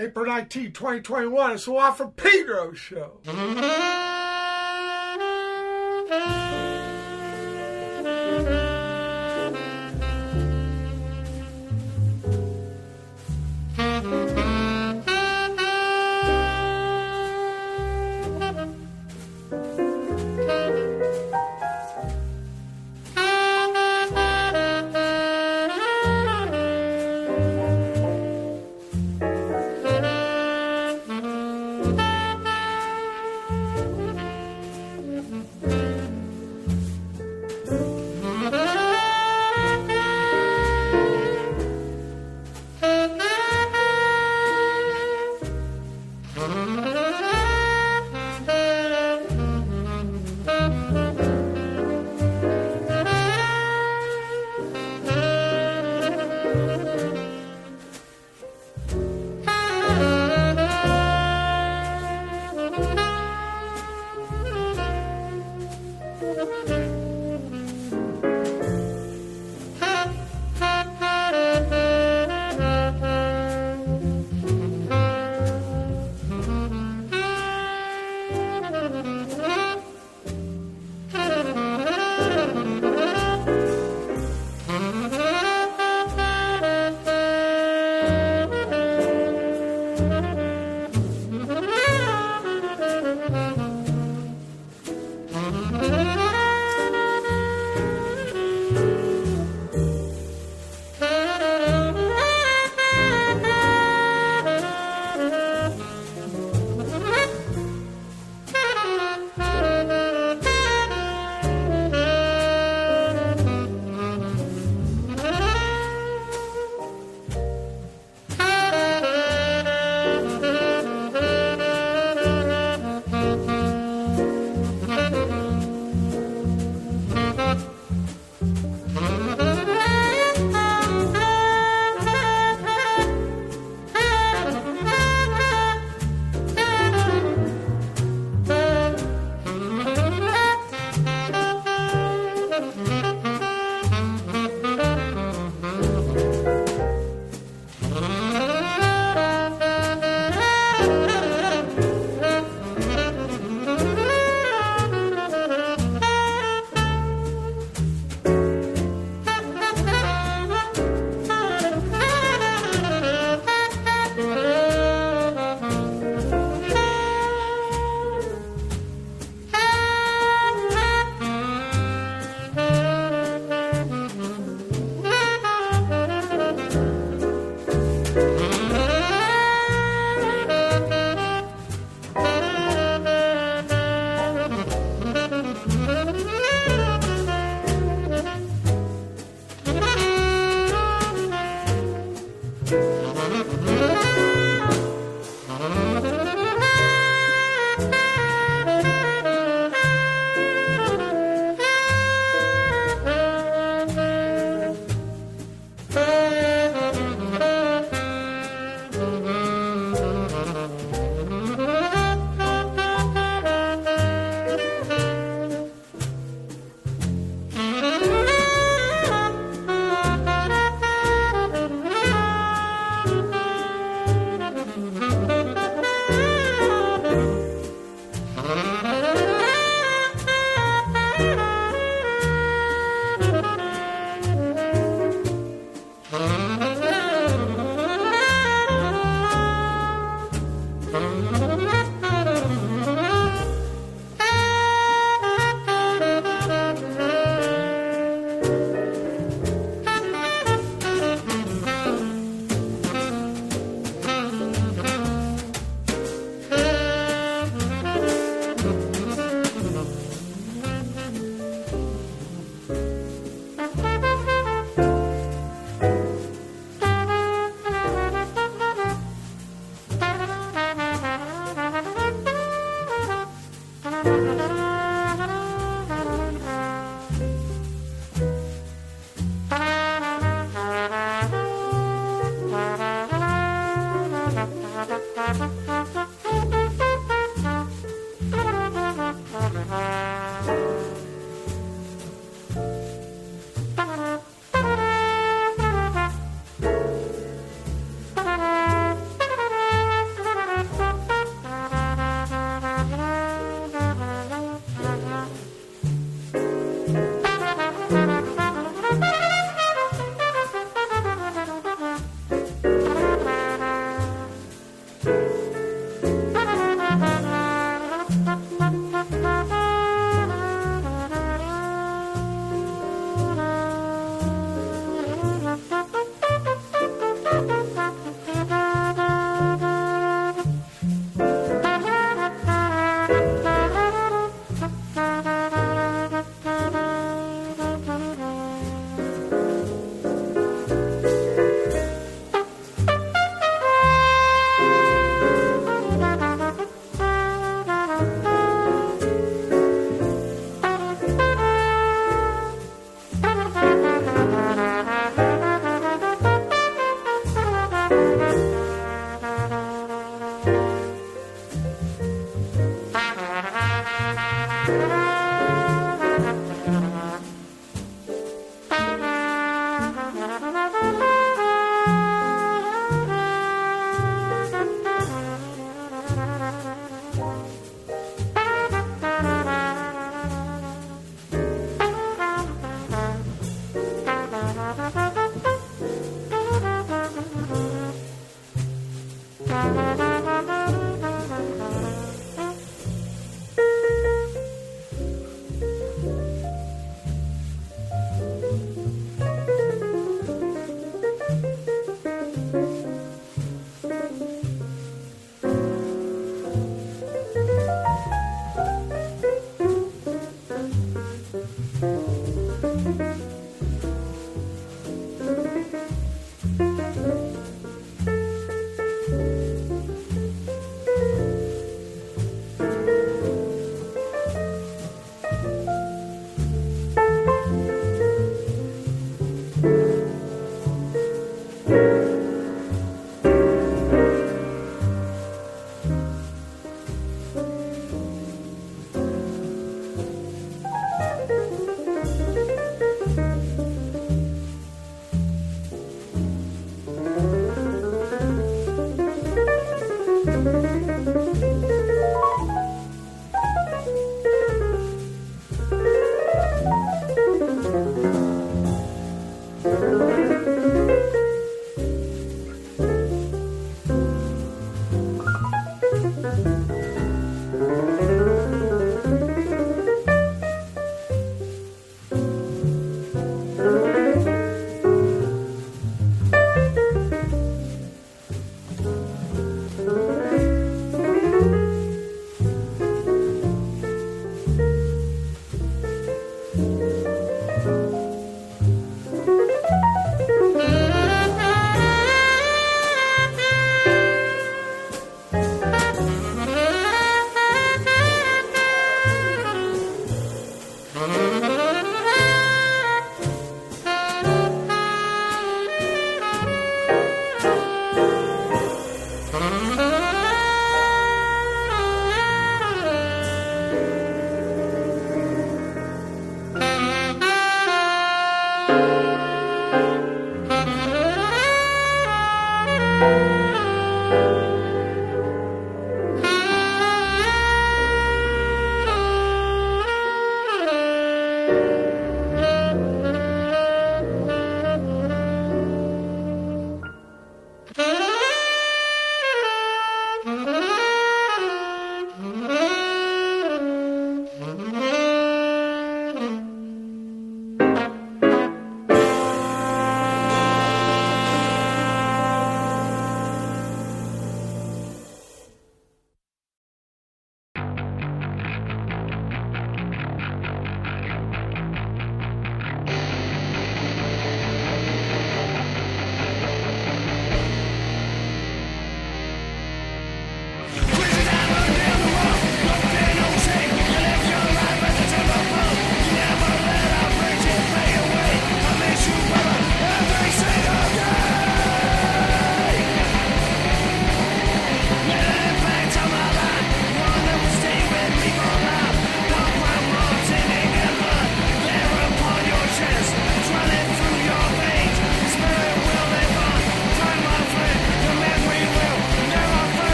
April 19, 2021. It's the from Pedro show. Mm-hmm.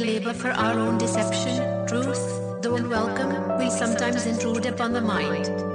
Labor for our own deception, truth, though unwelcome, will sometimes intrude upon the mind.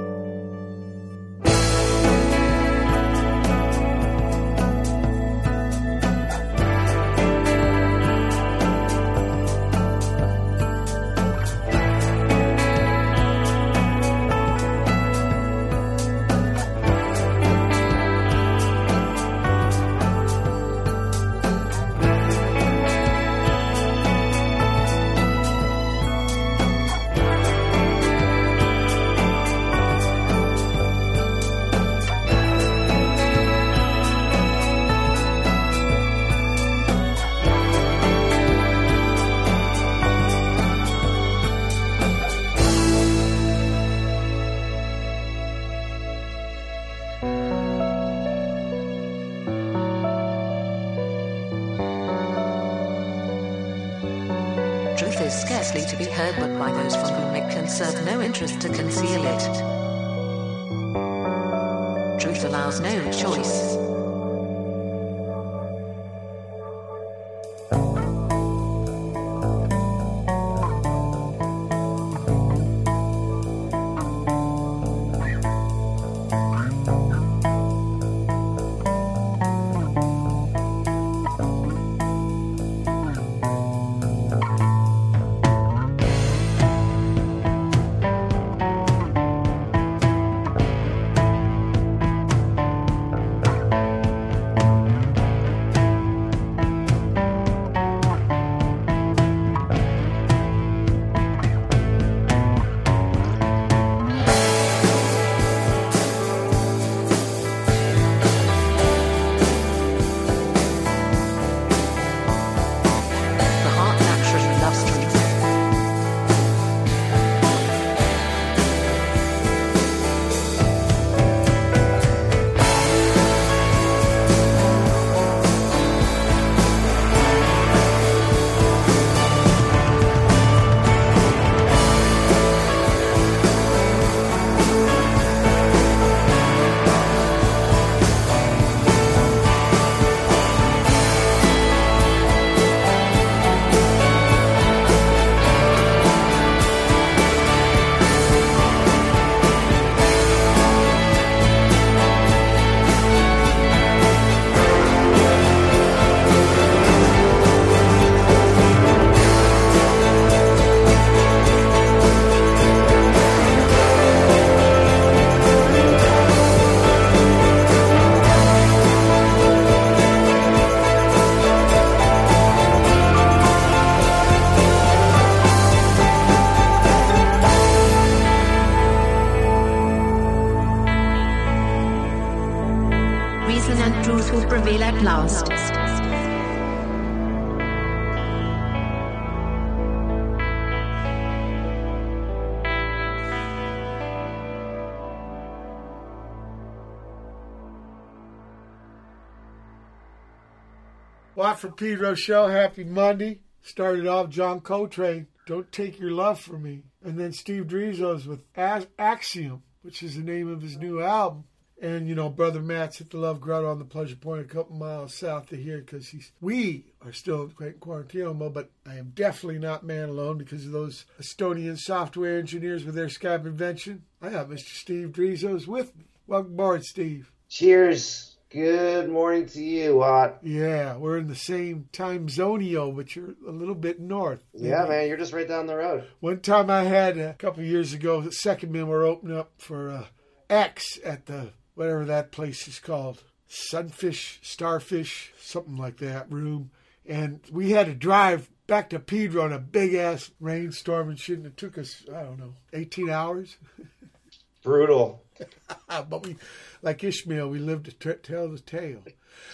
Watt from Pedro Show, happy Monday. Started off John Coltrane, Don't Take Your Love From Me. And then Steve Drizos with Axiom, which is the name of his new album. And, you know, Brother Matt's at the Love Grotto on the Pleasure Point, a couple miles south of here, because he's, we are still in quarantine mode, but I am definitely not man alone because of those Estonian software engineers with their Skype invention. I have Mr. Steve Drizos with me. Welcome aboard, Steve. Cheers. Good morning to you, Watt. Yeah, we're in the same time zoneo, but you're a little bit north. Yeah, man, you're just right down the road. One time I had a couple of years ago, the Secondmen were opening up for uh, X at the whatever that place is called, Sunfish, Starfish, something like that room, and we had to drive back to Pedro in a big ass rainstorm and shit, and it took us I don't know 18 hours, Brutal. but we like Ishmael, we lived to t- tell the tale.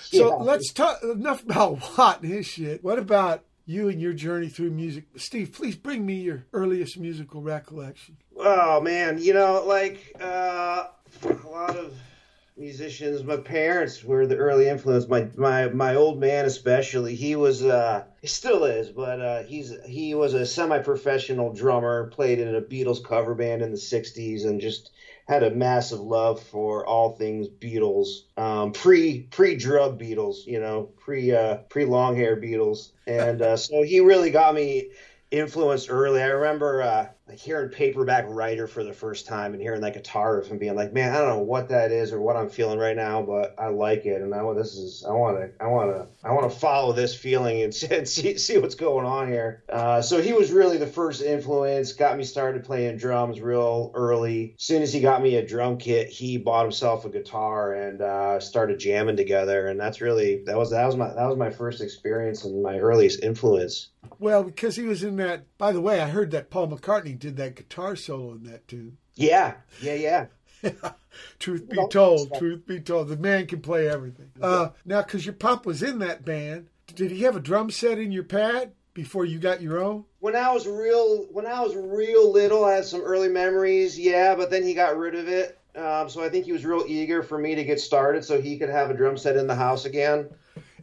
So Yeah. let's talk enough about Watt and his shit. What about you and your journey through music, Steve? Please bring me your earliest musical recollection. Oh man, you know, like uh, a lot of musicians. My parents were the early influence. My my my old man especially. He was uh, he still is, but uh, he's he was a semi-professional drummer. Played in a Beatles cover band in the '60s, and just had a massive love for all things Beatles, um, pre pre drug Beatles, you know, pre uh, pre long hair Beatles, and uh, so he really got me influenced early. I remember uh, like hearing Paperback Writer for the first time and hearing that guitar riff and being like, man, I don't know what that is or what I'm feeling right now, but I like it, and I want this is I want to I want to I want to follow this feeling and see see what's going on here. Uh, so he was really the first influence. Got me started playing drums real early. As soon as he got me a drum kit, he bought himself a guitar and uh, started jamming together, and that's really that was that was my that was my first experience and my earliest influence. Well, because he was in that. By the way, I heard that Paul McCartney did that guitar solo in that tune. Yeah, yeah, yeah. truth be told, truth be told, the man can play everything. Uh, now, because your pop was in that band, did he have a drum set in your pad before you got your own? When I was real, when I was real little, I had some early memories. Yeah, but then he got rid of it. Um, so I think he was real eager for me to get started, so he could have a drum set in the house again.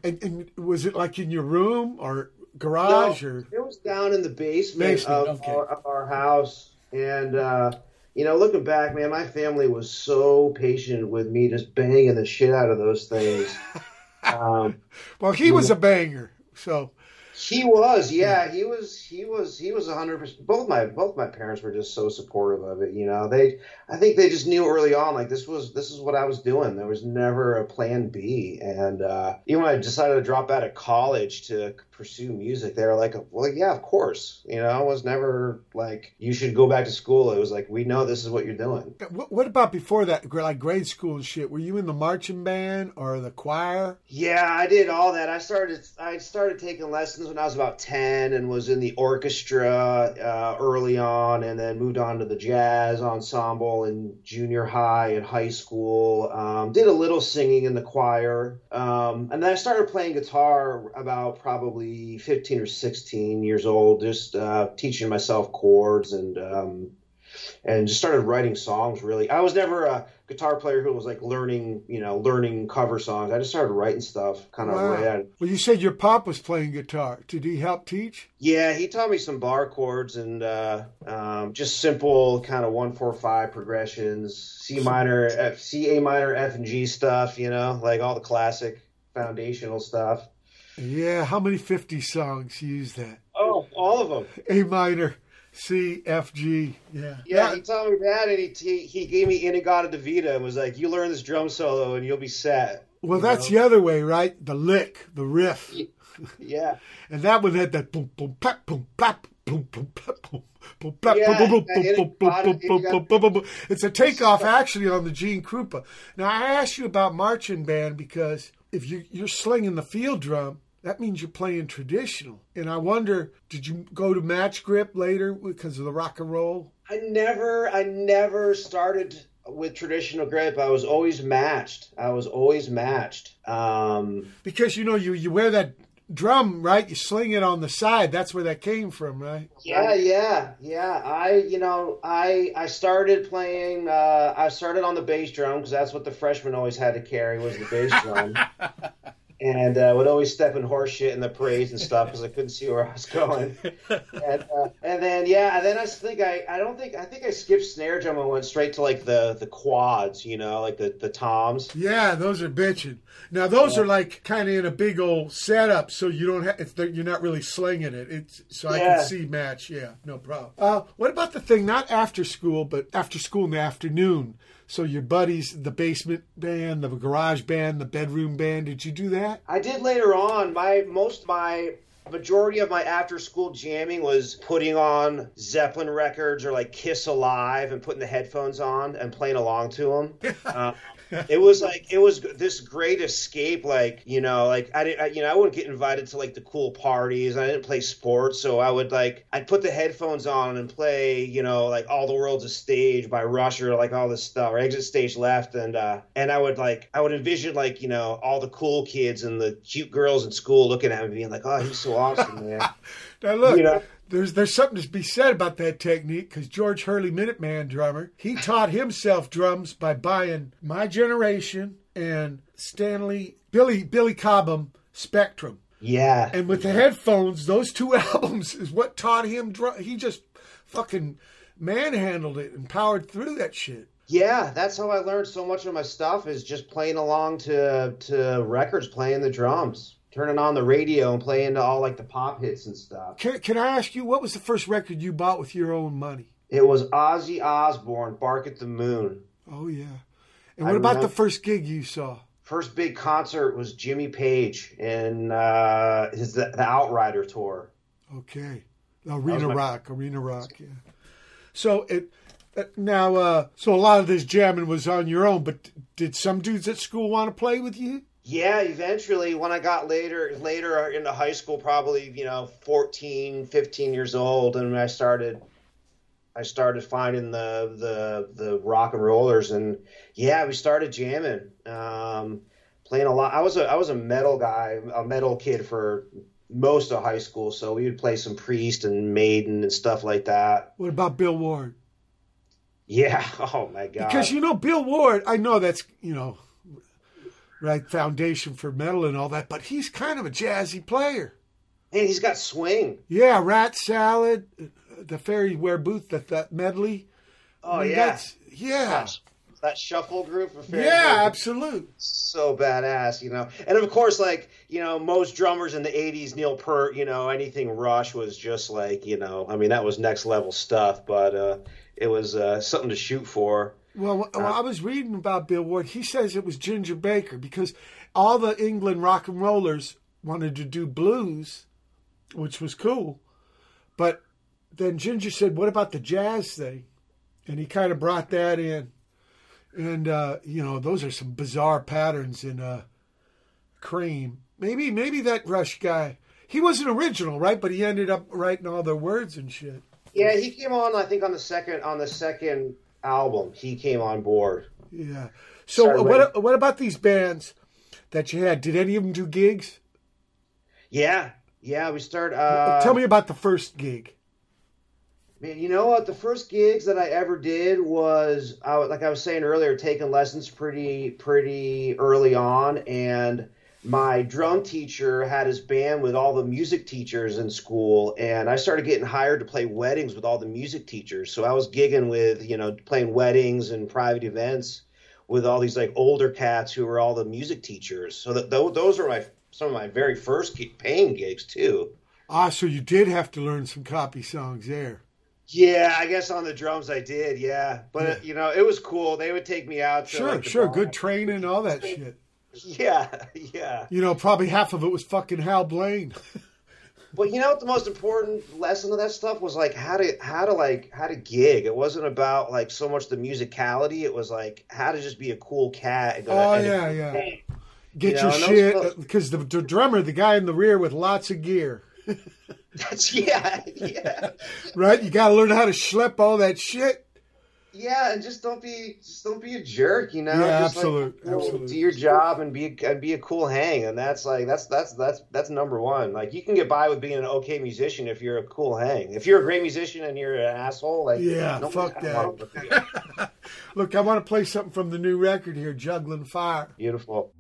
And, and was it like in your room or garage no, or it was down in the basement, Basement, of, okay. our, of our house and uh you know looking back man my family was so patient with me just banging the shit out of those things um well he was a banger so he was yeah he was he was he was 100% both my both my parents were just so supportive of it you know? They i think they just knew early on like this was this is what i was doing. There was never a plan b. And uh even when i decided to drop out of college to pursue music they were like well yeah of course. You know it was never like you should go back to school. It was like we know this is what you're doing. What, what about before that like grade school and shit? Were you in the marching band or the choir? Yeah, I did all that. I started I started taking lessons when I was about 10 and was in the orchestra uh, early on and then moved on to the jazz ensemble in junior high and high school. Um, did a little singing in the choir. Um, and then I started playing guitar about probably 15 or 16 years old, just uh, teaching myself chords and um, and just started writing songs really. I was never a guitar player who was like learning you know learning cover songs. I just started writing stuff kind of Wow. right well you said your pop was playing guitar. Did he help teach? Yeah he taught me some bar chords and uh, um, just simple kind of one four five progressions c minor F, c a minor f and g stuff you know like all the classic foundational stuff. Yeah how many 50 songs use that? Oh all of them a minor c f g yeah Yeah, he taught me that, and he he, he gave me In-A-Gadda-Da-Vida and was like, "You learn this drum solo, and you'll be set." well You that's know? the other way right the lick the riff Yeah, And that one had that boom boom plap boom plap boom boom plap boom boom plap Yeah, boom boom and boom it boom boom got- boom it boom got- boom boom boom boom. It's a takeoff actually on the Gene Krupa. Now I asked you about marching band because if you you're slinging the field drum, that means you're playing traditional. And I wonder, did you go to match grip later because of the rock and roll? I never I never started with traditional grip. I was always matched. I was always matched. Um, Because you know you you wear that drum right, you sling it on the side. That's where that came from, right? Yeah, yeah, yeah. I, you know, I I started playing. Uh, I started on the bass drum because that's what the freshmen always had to carry was the bass drum, and uh, would always step in horse shit in the parades and stuff because I couldn't see where I was going. And uh, and then yeah, and then I think I I don't think I think I skipped snare drum and went straight to like the the quads, you know, like the the toms. Yeah, those are bitching. Now those are like kind of in a big old setup, so you don't have. It's, you're not really slinging it. It's so I Yeah. can see match. Yeah, no problem. Uh, what about the thing not after school, but after school in the afternoon? So your buddies, the basement band, the garage band, the bedroom band. Did you do that? I did later on. My most my majority of my after school jamming was putting on Zeppelin records or like Kiss Alive and putting the headphones on and playing along to them. Uh, it was like it was this great escape. Like you know, like I didn't, I, you know, I wouldn't get invited to like the cool parties. I didn't play sports, so I would like I'd put the headphones on and play, you know, like All the World's a Stage by Rush or like all this stuff or Exit Stage Left, and uh, and I would like I would envision like you know all the cool kids and the cute girls in school looking at me being like, oh, he's so awesome, man. Now look, You know? There's there's something to be said about that technique because George Hurley, Minutemen drummer, he taught himself drums by buying My Generation and Stanley Billy Billy Cobham Spectrum. Yeah, And with the headphones, those two albums is what taught him. Drum. He just fucking manhandled it and powered through that shit. Yeah, that's how I learned so much of my stuff is just playing along to to records, playing the drums, turning on the radio and playing to all like the pop hits and stuff. Can, can I ask you what was the first record you bought with your own money? It was Ozzy Osbourne, "Bark at the Moon." Oh yeah. And what I about the first gig you saw? First big concert was Jimmy Page and uh, his the, the Outrider tour. Okay. Arena my- Rock, Arena Rock, yeah. So it uh, now uh so a lot of this jamming was on your own, but did some dudes at school want to play with you? Yeah, eventually when I got later later into high school, probably, you know, 14, 15 years old and I started I started finding the the the rock and rollers and yeah, we started jamming. Um playing a lot. I was a I was a metal guy, a metal kid for most of high school, so we would play some Priest and Maiden and stuff like that. What about Bill Ward? Yeah, oh my god. Because you know Bill Ward, I know that's, you know, right foundation for metal and all that, but he's kind of a jazzy player. and he's got swing. Yeah, Rat Salad, the Fairies Wear Boots, that that medley. Oh I mean, yeah. that's- yeah. That shuffle group for Fair Yeah, Weather. absolute. so badass, you know. And of course, like you know, most drummers in the '80s, Neil Peart, you know, anything Rush was just like, you know, I mean, that was next level stuff. But uh, it was uh, something to shoot for. Well, well, I was reading about Bill Ward. He says it was Ginger Baker because all the England rock and rollers wanted to do blues, which was cool. But then Ginger said, "What about the jazz thing?" And he kind of brought that in. And uh, you know, those are some bizarre patterns in uh, Cream. Maybe, maybe that Rush guy. He wasn't original, right? But he ended up writing all the words and shit. Yeah, he came on. I think on the second on the second album, he came on board. Yeah. So what what about these bands that you had? Did any of them do gigs? Yeah, yeah. We start. Uh, Tell me about the first gig. Man, you know what? The first gigs that I ever did was, I, was- like I was saying earlier, taking lessons pretty pretty early on, and my drum teacher had his band with all the music teachers in school, and I started getting hired to play weddings with all the music teachers. So I was gigging with, you know, playing weddings and private events with all these like older cats who were all the music teachers. So that those are my some of my very first paying gigs too. Ah, so you did have to learn some copy songs there. Yeah, I guess on the drums I did. Yeah, but you know it was cool. They would take me out. To, Sure, like, sure. bar. Good training, all that shit. Yeah, yeah. You know, probably half of it was fucking Hal Blaine. But you know what? The most important lesson of that stuff was like how to how to like how to gig. It wasn't about like so much the musicality. It was like how to just be a cool cat. And go, Oh, and- yeah, yeah. Get You your shit because uh, the, the drummer, the guy in the rear with lots of gear, That's yeah, yeah, right? You got to learn how to schlep all that shit. Yeah. And just don't be just don't be a jerk. You know, Yeah, just, like, absolute, you know, absolute. Do your job and be a, and be a cool hang. And that's like that's that's that's that's number one. Like you can get by with being an okay musician if you're a cool hang. If you're a great musician and you're an asshole, like Yeah, fuck that. problem with you. Look, I want to play something from the new record here, Juggling Fire. Beautiful.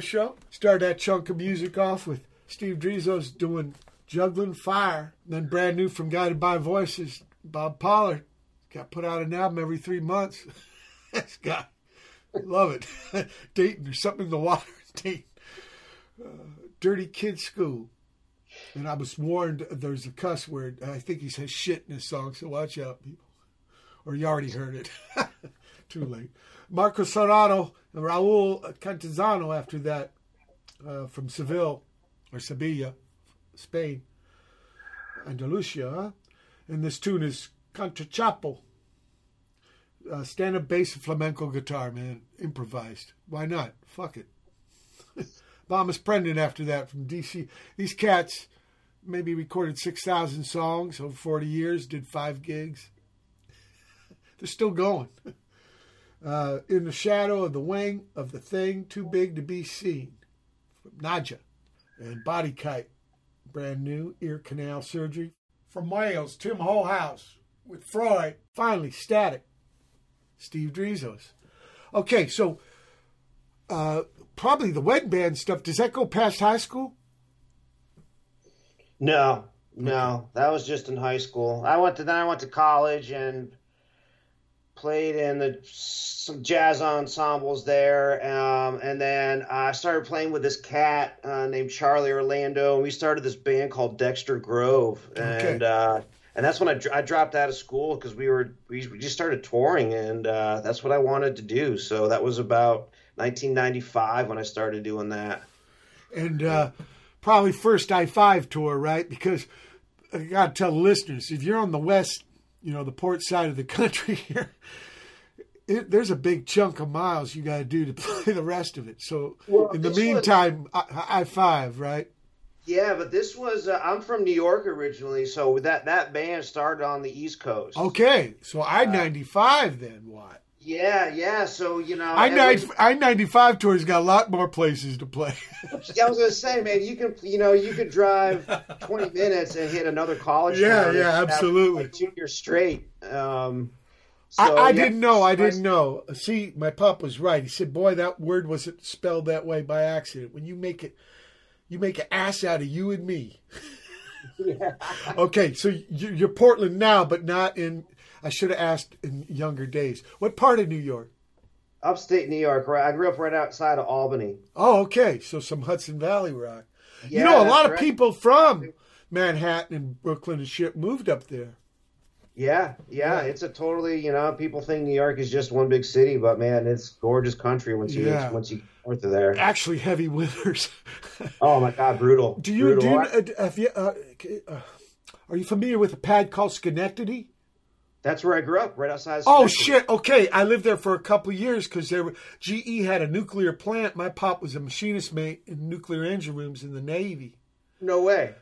Show. Start that chunk of music off with Steve Drizos doing Juggling Fire. Then brand new from Guided by Voices, Bob Pollard. Got put out an album every three months. this guy. Love it. Dayton, there's something in the water Dayton. Uh, Dirty Kid School. And I was warned there's a cuss word. I think he says shit in his song, so watch out, people. Or you already heard it. Too late. Marco Serrato Raul Cantizano after that uh, from Seville or Sevilla, Spain. Andalusia, huh? And this tune is Contrachapao. Uh, stand up bass and flamenco guitar, man. Improvised. Why not? Fuck it. Bomis Prendin after that from DC. These cats maybe recorded 6,000 songs over 40 years, did five gigs. They're still going. Uh, in the shadow of the wing of the thing too big to be seen. From Nadja. And Body Kite. Brand new ear canal surgery. From Wales, Tim Holehouse with Freud. Finally, Static. Steve Drizos. Okay, so uh, probably the wet band stuff. Does that go past high school? No, no, that was just in high school. I went to then I went to college and played in the some jazz ensembles there, um, and then I started playing with this cat uh, named Charlie Orlando, and we started this band called Dexter Grove, and uh, and that's when I, I dropped out of school because we were we, we just started touring, and uh, that's what I wanted to do. So that was about 1995 when I started doing that. and uh, probably first I five tour, right? Because I got to tell the listeners, if you're on the west, you know, the port side of the country here, it, there's a big chunk of miles you got to do to play the rest of it. So Well, in the this was- meantime, I, I five, right? Yeah, but this was uh, I'm from New York originally, so that that band started on the East Coast. Okay, so I ninety five then what? Yeah, yeah. So you know, I and ninety we- I ninety five tours got a lot more places to play. I was gonna say, man, you can, you know, you could drive 20 minutes and hit another college. Yeah, yeah, absolutely. Like two years straight. Um, I, so, I yeah, didn't know. I didn't know. See, my pop was right. He said, "Boy, that word wasn't spelled that way by accident. When you make it, you make an ass out of you and me." Okay, so you're Portland now, but not in. I should have asked in younger days. What part of New York? Upstate New York, right? I grew up right outside of Albany. Oh, okay. So some Hudson Valley rock. you know, a lot of right. people from Manhattan and Brooklyn and shit moved up there. Yeah, yeah, it's a totally, you know, people think New York is just one big city, but man, it's gorgeous country once you Yeah. once you get north of there. Actually, heavy winters. Oh my God, brutal. Do you brutal. do? You, uh, have you, uh, uh, are you familiar with a pad called Schenectady? That's where I grew up, right outside. of Oh shit! Okay, I lived there for a couple of years because there were GE had a nuclear plant. My pop was a machinist mate in nuclear engine rooms in the Navy. No way.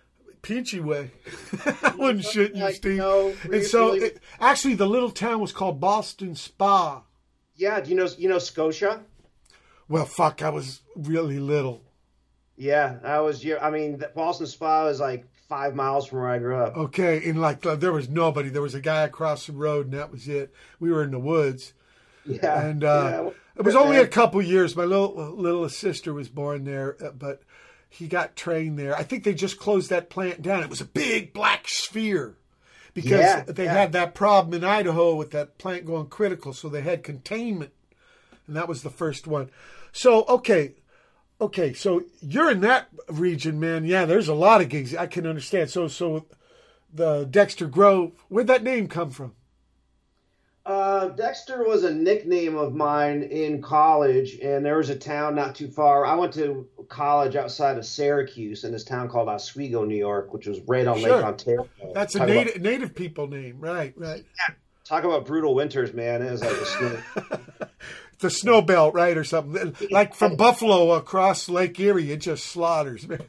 Peachy way. I wouldn't shit you, Like, Steve. no, and so, really- it, actually, the little town was called Ballston Spa. Yeah, do you know you know Scotia? Well, fuck, I was really little. Yeah, I was. I mean, Ballston Spa was like five miles from where I grew up. Okay, and like uh, there was nobody. There was a guy across the road, and that was it. We were in the woods. Yeah, and uh, yeah. it was only a couple years. My little little sister was born there, uh, but he got trained there. I think they just closed that plant down. It was a big black sphere because Yeah, they yeah. had that problem in Idaho with that plant going critical, so they had containment, and that was the first one. So okay. Okay, so you're in that region, man. Yeah, there's a lot of gigs. I can understand. So, so the Dexter Grove, where'd that name come from? Uh, Dexter was a nickname of mine in college, and there was a town not too far. I went to college outside of Syracuse in this town called Oswego, New York, which was right on Sure. Lake Ontario. That's a talk native About, native people name, right? Right. talk about brutal winters, man. It was like a snow. the snow belt, right, or something like from Buffalo across Lake Erie. It just slaughters, man.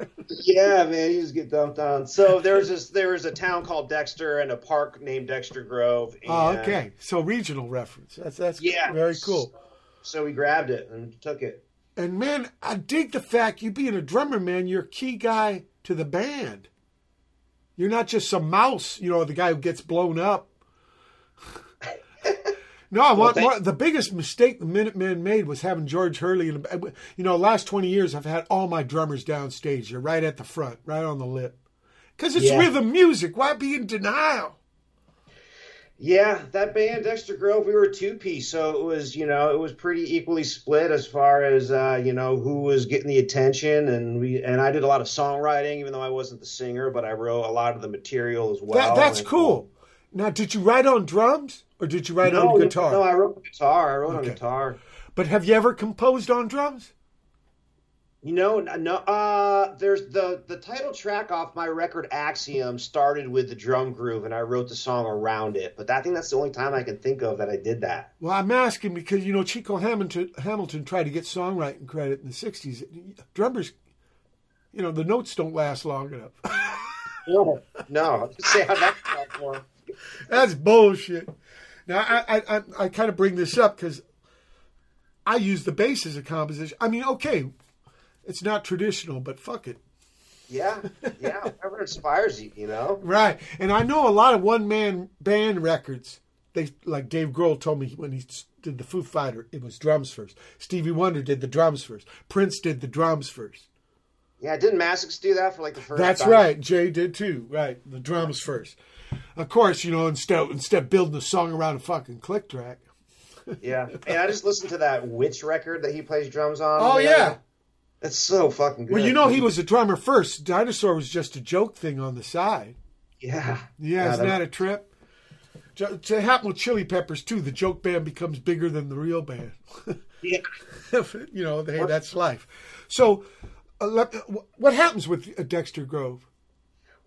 yeah, man, you just get dumped on. So there's this. There was a town called Dexter and a park named Dexter Grove. Oh, and, Oh, okay. So regional reference. That's that's Yeah, very cool. So we grabbed it and took it. And man, I dig the fact you being a drummer, man. You're a key guy to the band. You're not just some mouse, you know, the guy who gets blown up. No, I want thank- more. The biggest mistake the Minutemen made was having George Hurley. And you know, last twenty years, I've had all my drummers downstage. They're right at the front, right on the lip, because it's Yeah. rhythm music. Why be in denial? Yeah, that band Dexter Grove, we were a two piece, so it was you know it was pretty equally split as far as uh, you know who was getting the attention, and we and I did a lot of songwriting, even though I wasn't the singer, but I wrote a lot of the material as well. that, that's and- cool. Now, did you write on drums or did you write No, on guitar? no, I wrote on guitar. I wrote Okay. on guitar. but have you ever composed on drums? You know, no. Uh, there's the the title track off my record Axiom started with the drum groove, and I wrote the song around it. But I think that's the only time I can think of that I did that. Well, I'm asking because you know Chico Hamilton Hamilton tried to get songwriting credit in the '60s. Drummers, you know, the notes don't last long enough. No, no. Say how that for. That's bullshit. Now, I I, I, I kind of bring this up because I use the bass as a composition. I mean, okay, it's not traditional, but fuck it. Yeah, yeah. Whatever inspires you, you know. Right. And I know a lot of one man band records. They like Dave Grohl told me when he did the Foo Fighter, it was drums first. Stevie Wonder did the drums first. Prince did the drums first. Yeah, didn't Mascis do that for like the first? That's time? right. Jay did too. Right. The drums first. Of course, you know, instead instead of building a song around a fucking click track. Yeah, and I just listened to that Witch record that he plays drums on. Oh yeah. it's so fucking good. Well, you know, he was a drummer first. Dinosaur was just a joke thing on the side. Yeah, Yeah, isn't that- a trip? To happen with Chili Peppers too. The joke band becomes bigger than the real band. Yeah. you know, hey, that's life. So, uh, let, what happens with uh, Dexter Grove?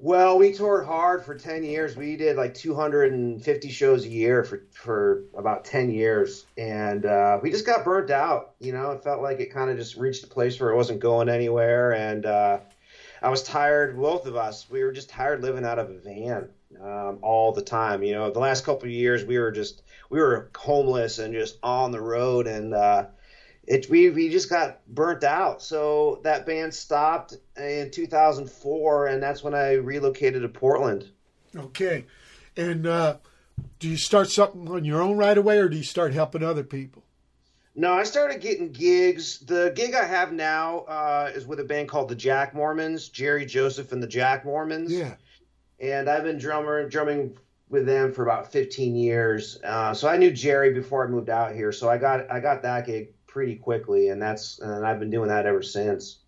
Well, we toured hard for ten years. We did like 250 shows a year for for about 10 years, and uh, we just got burnt out. You know, it felt like it kind of just reached a place where it wasn't going anywhere, and uh, I was tired. Both of us, we were just tired living out of a van um, all the time. You know, the last couple of years, we were just we were homeless and just on the road, and uh, it we we just got burnt out. So that band stopped in 2004, and that's when I relocated to Portland. Okay, and uh, do you start something on your own right away, or do you start helping other people? No, I started getting gigs. The gig I have now uh, is with a band called the Jack Mormons, Jerry Joseph and the Jack Mormons. Yeah. and I've been drummer drumming with them for about 15 years. Uh, so I knew Jerry before I moved out here, so I got I got that gig pretty quickly, and that's and I've been doing that ever since.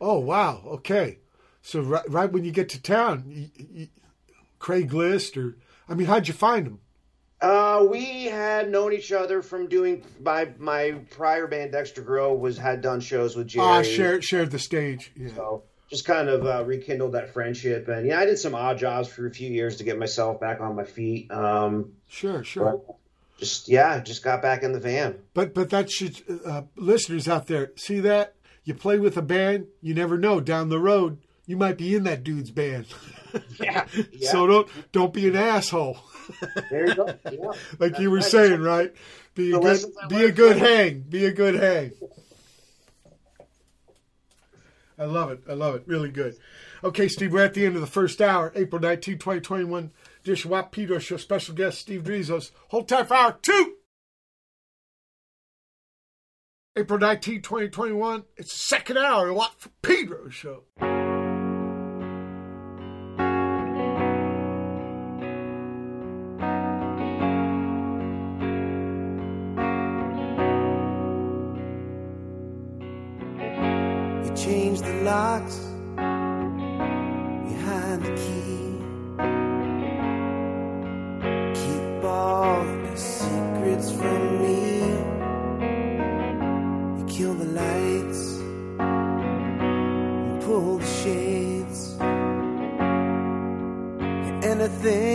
Oh wow. Okay. So right, right when you get to town, you, you, Craigslist or I mean, how'd you find them? Uh, we had known each other from doing my my prior band Dexter Grove was had done shows with Jerry. Ah, shared shared the stage. Yeah. So just kind of uh, rekindled that friendship, and yeah, I did some odd jobs for a few years to get myself back on my feet. Um, Sure, sure. Just yeah, just got back in the van. But but that should uh, listeners out there see that you play with a band, you never know down the road you might be in that dude's band. Yeah, yeah. So don't don't be an asshole. there you go. Yeah. like you were saying, right? Be a good be a good hang. Be a good hang. I love it. I love it. Really good. Okay, Steve, we're at the end of the first hour, April 19, 2021. Dish Wap Pedro Show special guest Steve Drizos. Hold tight for hour two. April 19, 2021. It's the second hour of Wap Pedro Show. You the locks Anything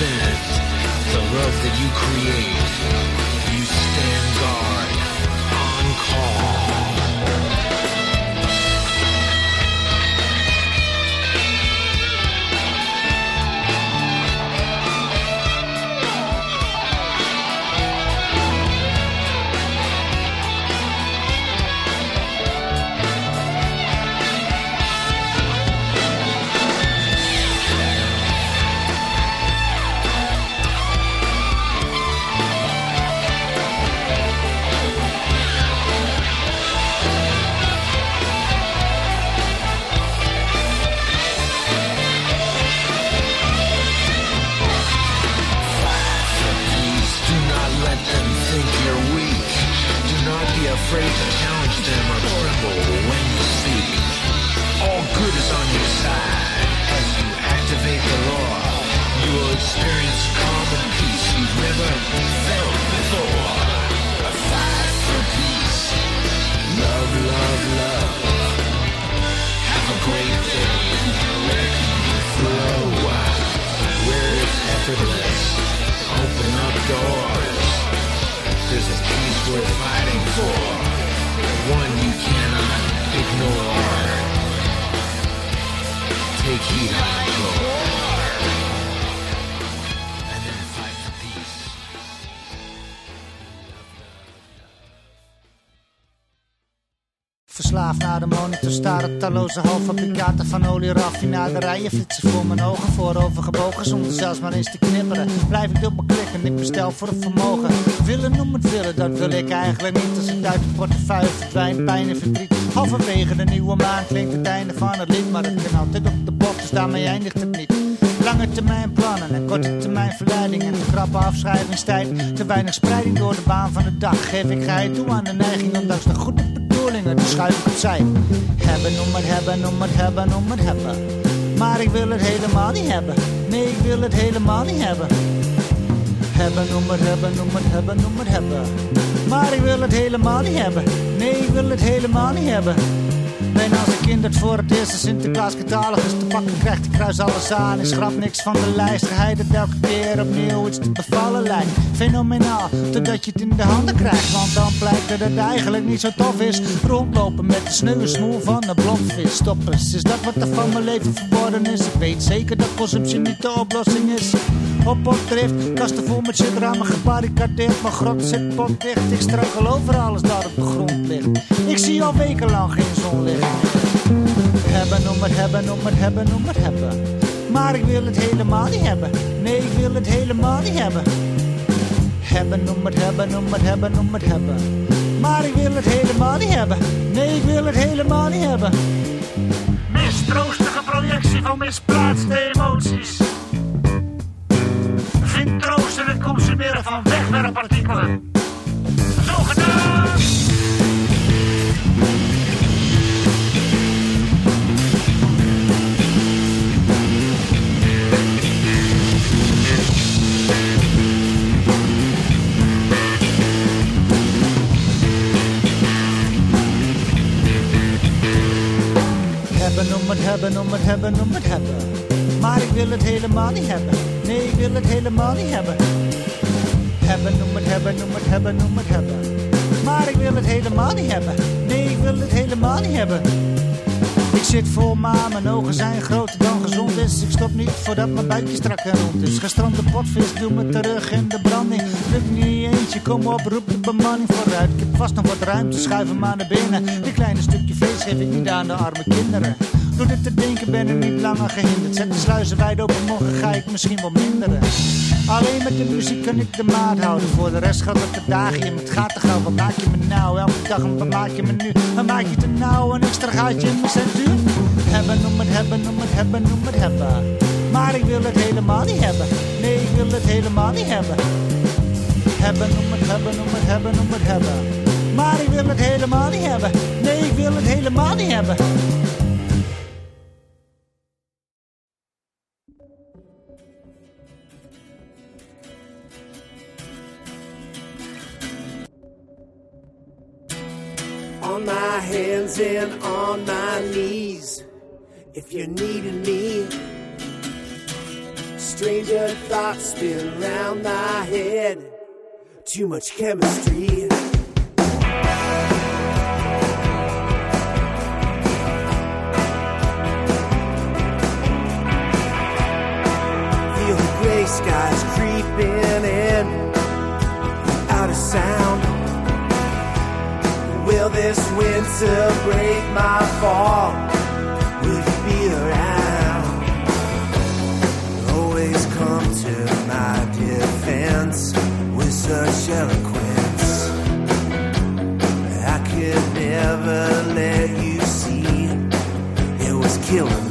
the love that you create. Staren talloze halffabrikaten van olieraffinaderijen flitsen voor mijn ogen. Voorover gebogen zonder zelfs maar eens te knipperen. Blijf ik dubbel klikken, ik bestel voor het vermogen. Willen om het willen, dat wil ik eigenlijk niet. Als het uit de portefeuille verdwijnt, pijn en verdriet. Halverwege de nieuwe maan klinkt het einde van het lied. Maar het kan altijd op de bocht, dus daarmee eindigt het niet. Lange termijn plannen en korte termijn verleiding en de krappe afschrijvingstijd. Te weinig spreiding door de baan van de dag. Geef ik geheid toe aan de neiging, ondanks de goede die schuif ik opzij. Hebben, om het hebben, om het hebben, om het hebben. Maar ik wil het helemaal niet hebben. Nee, ik wil het helemaal niet hebben. Hebben, om het hebben, om het hebben, om het hebben. Maar ik wil het helemaal niet hebben. Nee, ik wil het helemaal niet hebben. Ben als een kind dat voor het eerst een Sinterklaas catalogus te pakken krijgt. Ik kruis alles aan, ik schrap niks van de lijst. Geheid het elke keer opnieuw iets te bevallen lijkt. Fenomenaal, totdat je het in de handen krijgt. Want dan blijkt dat het eigenlijk niet zo tof is. Rondlopen met de sneuwe smoel van een blokvis. Stoppers, is dat wat er van mijn leven verworden is? Ik weet zeker dat consumptie niet de oplossing is. Op op drift, kasten vol met shit, ramen gebarricadeerd. Mijn grot zit potdicht, ik struikel over alles dat op de grond ligt. Ik zie al wekenlang geen zonlicht. Hebben om het hebben, om het hebben, om het hebben. Maar ik wil het helemaal niet hebben. Nee, ik wil het helemaal niet hebben. Hebben om het hebben, om het hebben, om het hebben. Maar ik wil het helemaal niet hebben. Nee, ik wil het helemaal niet hebben. Mistroostige projectie van misplaatste emoties. Het consumeren van wegwerpartikelen. Zo gedaan! Hebben om het hebben, om het hebben, om het hebben. Maar ik wil het helemaal niet hebben. Nee, ik wil het helemaal niet hebben. Hebben om het hebben, om het hebben, om het hebben. Maar ik wil het helemaal niet hebben. Nee, ik wil het helemaal niet hebben. Ik zit vol maan, mijn ogen zijn groter dan gezond is. Ik stop niet voordat mijn buikje strak en rond is. Gestrande potvis, doe me terug in de branding. Lukt niet eentje, kom op, roep de bemanning vooruit. Ik heb vast nog wat ruimte, schuif maar naar binnen. Dit kleine stukje vlees geef ik niet aan de arme kinderen. Door dit te denken ben ik niet langer gehinderd. Zet de sluizen wijd open, morgen ga ik misschien wel minderen. Alleen met de muziek kan ik de maat houden. Voor de rest gaat het de dagen Het gaat te gauw, wat maak je me nou? Elke dag, wat maak je me nu? Wat maak je te nou? Een extra gaatje in mijn centuur? Hebben om het hebben, om het hebben, om het hebben. Maar ik wil het helemaal niet hebben. Nee, ik wil het helemaal niet hebben. Hebben om het hebben, om het hebben, om het hebben. Maar ik wil het helemaal niet hebben. Nee, ik wil het helemaal niet hebben. Hands and on my knees, if you're needing me. Stranger thoughts spin around my head. Too much chemistry. Feel the gray skies creeping in, out of sound. Will this winter break my fall? Will you be around? Always come to my defense with such eloquence. I could never let you see it was killing me.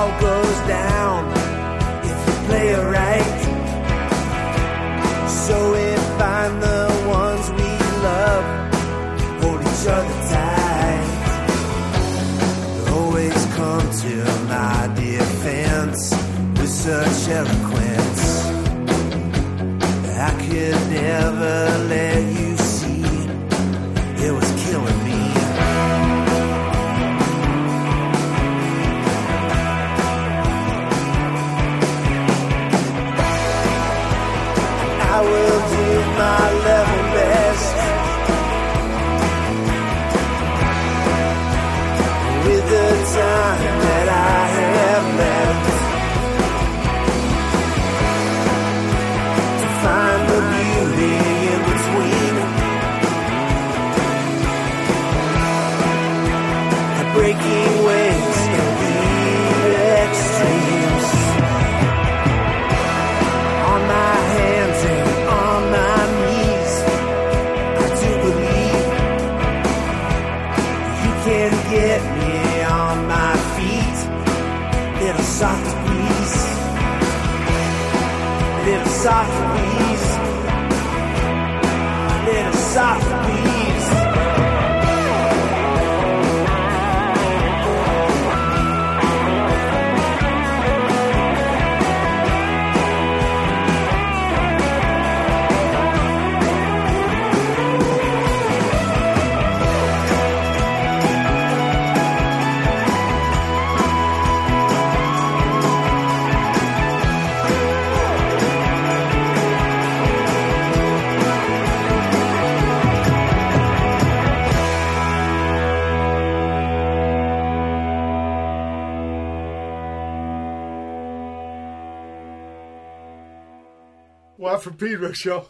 all goes down if you play it right. So we find the ones we love, hold each other tight. Always come to my defense with such eloquence. I could never let you. Little From Pedro show.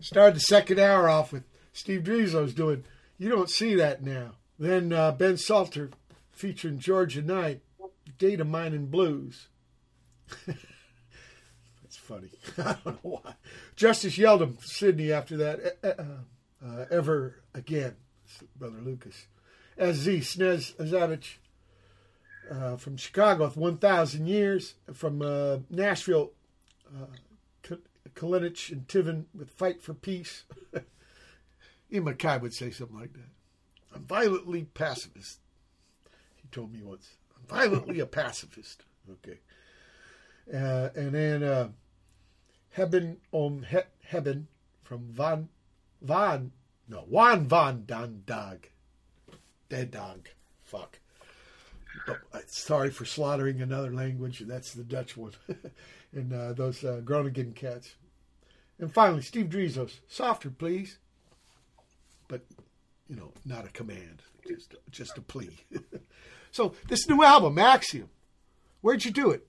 Started the second hour off with Steve Drizos doing You Don't See That Now. Then uh, Ben Salter featuring Georgia Knight, Data Mining Blues. That's funny. I don't know why. Justice Yeldham, Sydney after that. Uh, uh, Ever Again, Brother Lucas. As Z, Snez Azavich uh, from Chicago with 1,000 Years. From uh, Nashville, uh, Kalinich and Tiven with Fight for Peace. Ian MacKaye would say something like that. I'm violently pacifist. He told me once. I'm violently a pacifist. Okay. Uh, and then uh, Hebben Om he- Hebben from Van Van no Juan Van Dan Dag. Dead dog. Fuck. Oh, sorry for slaughtering another language. That's the Dutch one. and uh, those uh, Groningen cats. And finally, Steve Drizos. Softer, please. But, you know, not a command. Just, just a plea. so, this new album, Axiom, where'd you do it?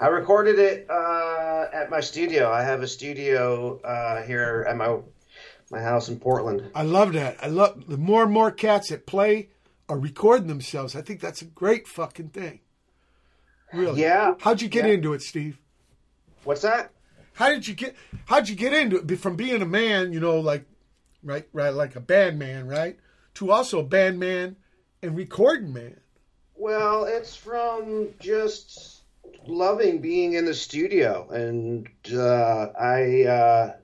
I recorded it uh, at my studio. I have a studio uh, here at my my house in Portland. I love that. I love the more and more cats that play are recording themselves. I think that's a great fucking thing. Really? Yeah. How'd you get Yeah. into it, Steve? What's that? How did you get? How'd you get into it? From being a man, you know, like, right, right, like a band man, right, to also a band man and recording man. Well, it's from just loving being in the studio, and uh, I uh,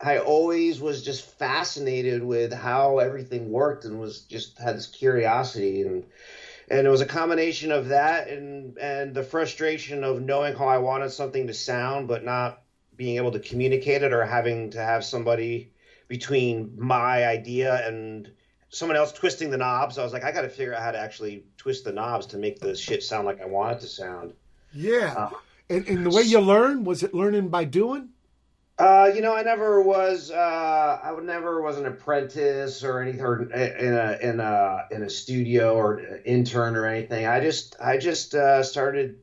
I always was just fascinated with how everything worked, and was just had this curiosity, and and it was a combination of that and and the frustration of knowing how I wanted something to sound, but not being able to communicate it, or having to have somebody between my idea and someone else twisting the knobs. I was like, I got to figure out how to actually twist the knobs to make the shit sound like I want it to sound. Yeah. Uh, and, and the way you learn was it learning by doing? Uh, you know, I never was. Uh, I never was an apprentice or anything, or in a in a in a studio or intern or anything. I just I just uh, started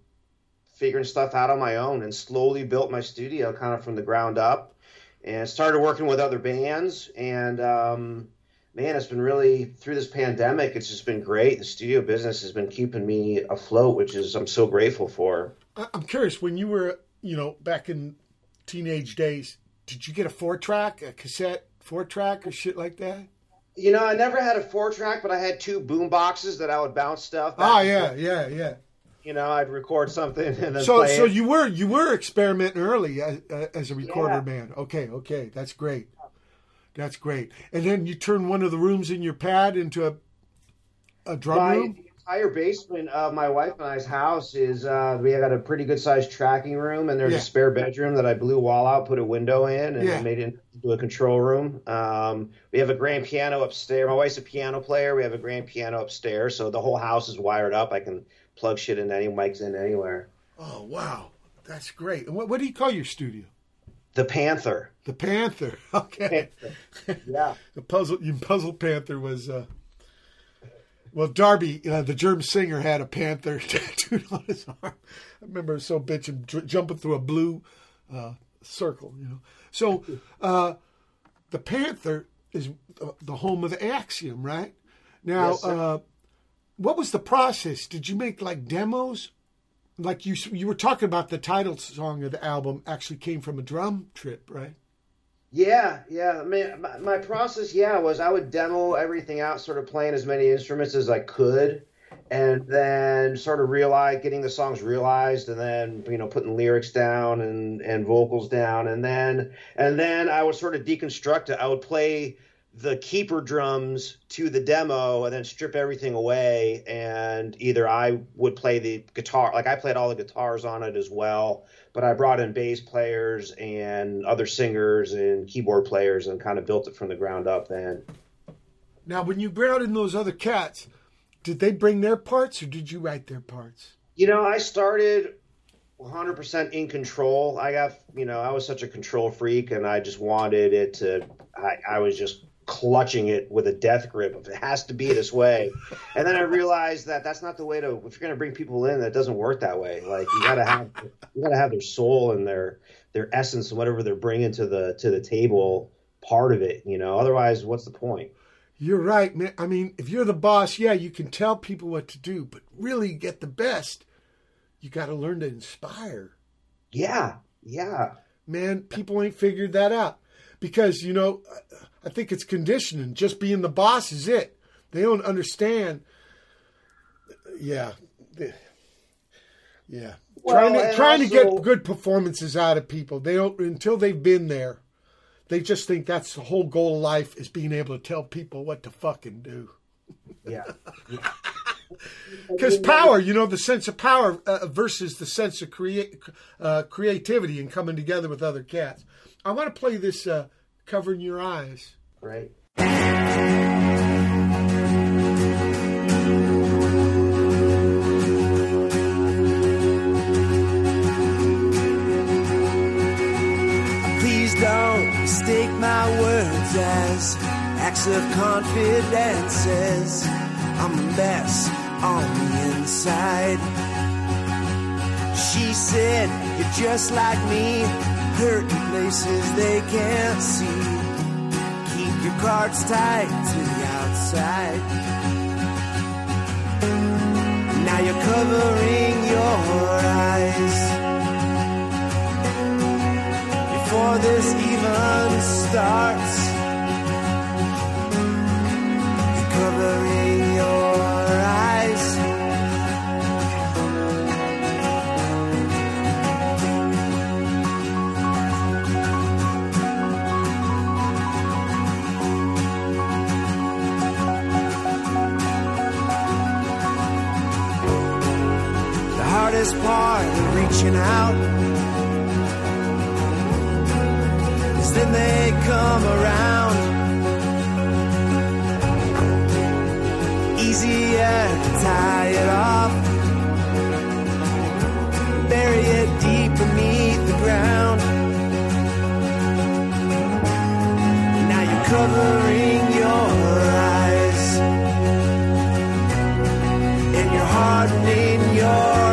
figuring stuff out on my own and slowly built my studio kind of from the ground up, and started working with other bands. And um, man, it's been really through this pandemic. It's just been great. The studio business has been keeping me afloat, which is I'm so grateful for. I'm curious, when you were, you know, back in teenage days, did you get a four track, a cassette four track or shit like that? You know, I never had a four track, but I had two boom boxes that I would bounce stuff. Oh yeah, yeah, yeah. You know, I'd record something and then So, play so it. you were you were experimenting early as, as a recorder Yeah. man. Okay, okay, that's great. That's great. And then you turn one of the rooms in your pad into a a drum My room. Entire basement of my wife and I's house is uh, we have got a pretty good sized tracking room, and there's Yeah. a spare bedroom that I blew wall out, put a window in, and Yeah. made it into a control room. Um, we have a grand piano upstairs. My wife's a piano player. We have a grand piano upstairs, so the whole house is wired up. I can plug shit in any mics in anywhere. Oh wow, that's great. What, what do you call your studio? The Panther. The Panther. Okay. Yeah. the puzzle you puzzle panther was uh well darby uh, the germ singer had a panther tattooed on his arm. I remember so bitching j- jumping through a blue uh circle you know. So uh the panther is the home of the axiom right? Now Yes, uh what was the process? Did you make like demos? Like you you were talking about the title song of the album actually came from a drum trip right Yeah, yeah. I mean, my, my process, yeah, was I would demo everything out, sort of playing as many instruments as I could, and then sort of realize getting the songs realized, and then you know putting lyrics down and and vocals down, and then and then I would sort of deconstruct it. I would play the keeper drums to the demo and then strip everything away. And either I would play the guitar like I played all the guitars on it as well but I brought in bass players and other singers and keyboard players and kind of built it from the ground up then. Now, when you brought in those other cats, did they bring their parts or did you write their parts? you know I started 100% in control. I got you know I was such a control freak and I just wanted it to I, I was just clutching it with a death grip if it has to be this way. And then i realized that that's not the way to if you're going to bring people in that doesn't work that way. Like you gotta have you gotta have their soul and their their essence and whatever they're bringing to the to the table part of it you know? Otherwise what's the point? You're right, man. I mean, if you're the boss, yeah, you can tell people what to do, but really get the best, you got to learn to inspire. yeah yeah. Man, people ain't figured that out. Because, you know, I think it's conditioning. Just being the boss is it. They don't understand. Yeah. Yeah. Well, trying to and trying to get good performances out of people. They don't until they've been there. They just think that's the whole goal of life is being able to tell people what to fucking do. yeah Because power, you know, the sense of power uh, versus the sense of create uh, creativity and coming together with other cats. I want to play this uh, "Covering Your Eyes." Right Please don't mistake my words as acts of confidences. I'm a mess on the inside. She said, You're just like me, hurting places they can't see. Your cards tight to the outside. Now you're covering your eyes before this even starts. You're covering hardest part of reaching out is then they come around. Easier to tie it off, bury it deep beneath the ground. Now you're covering your eyes, and you're hardening your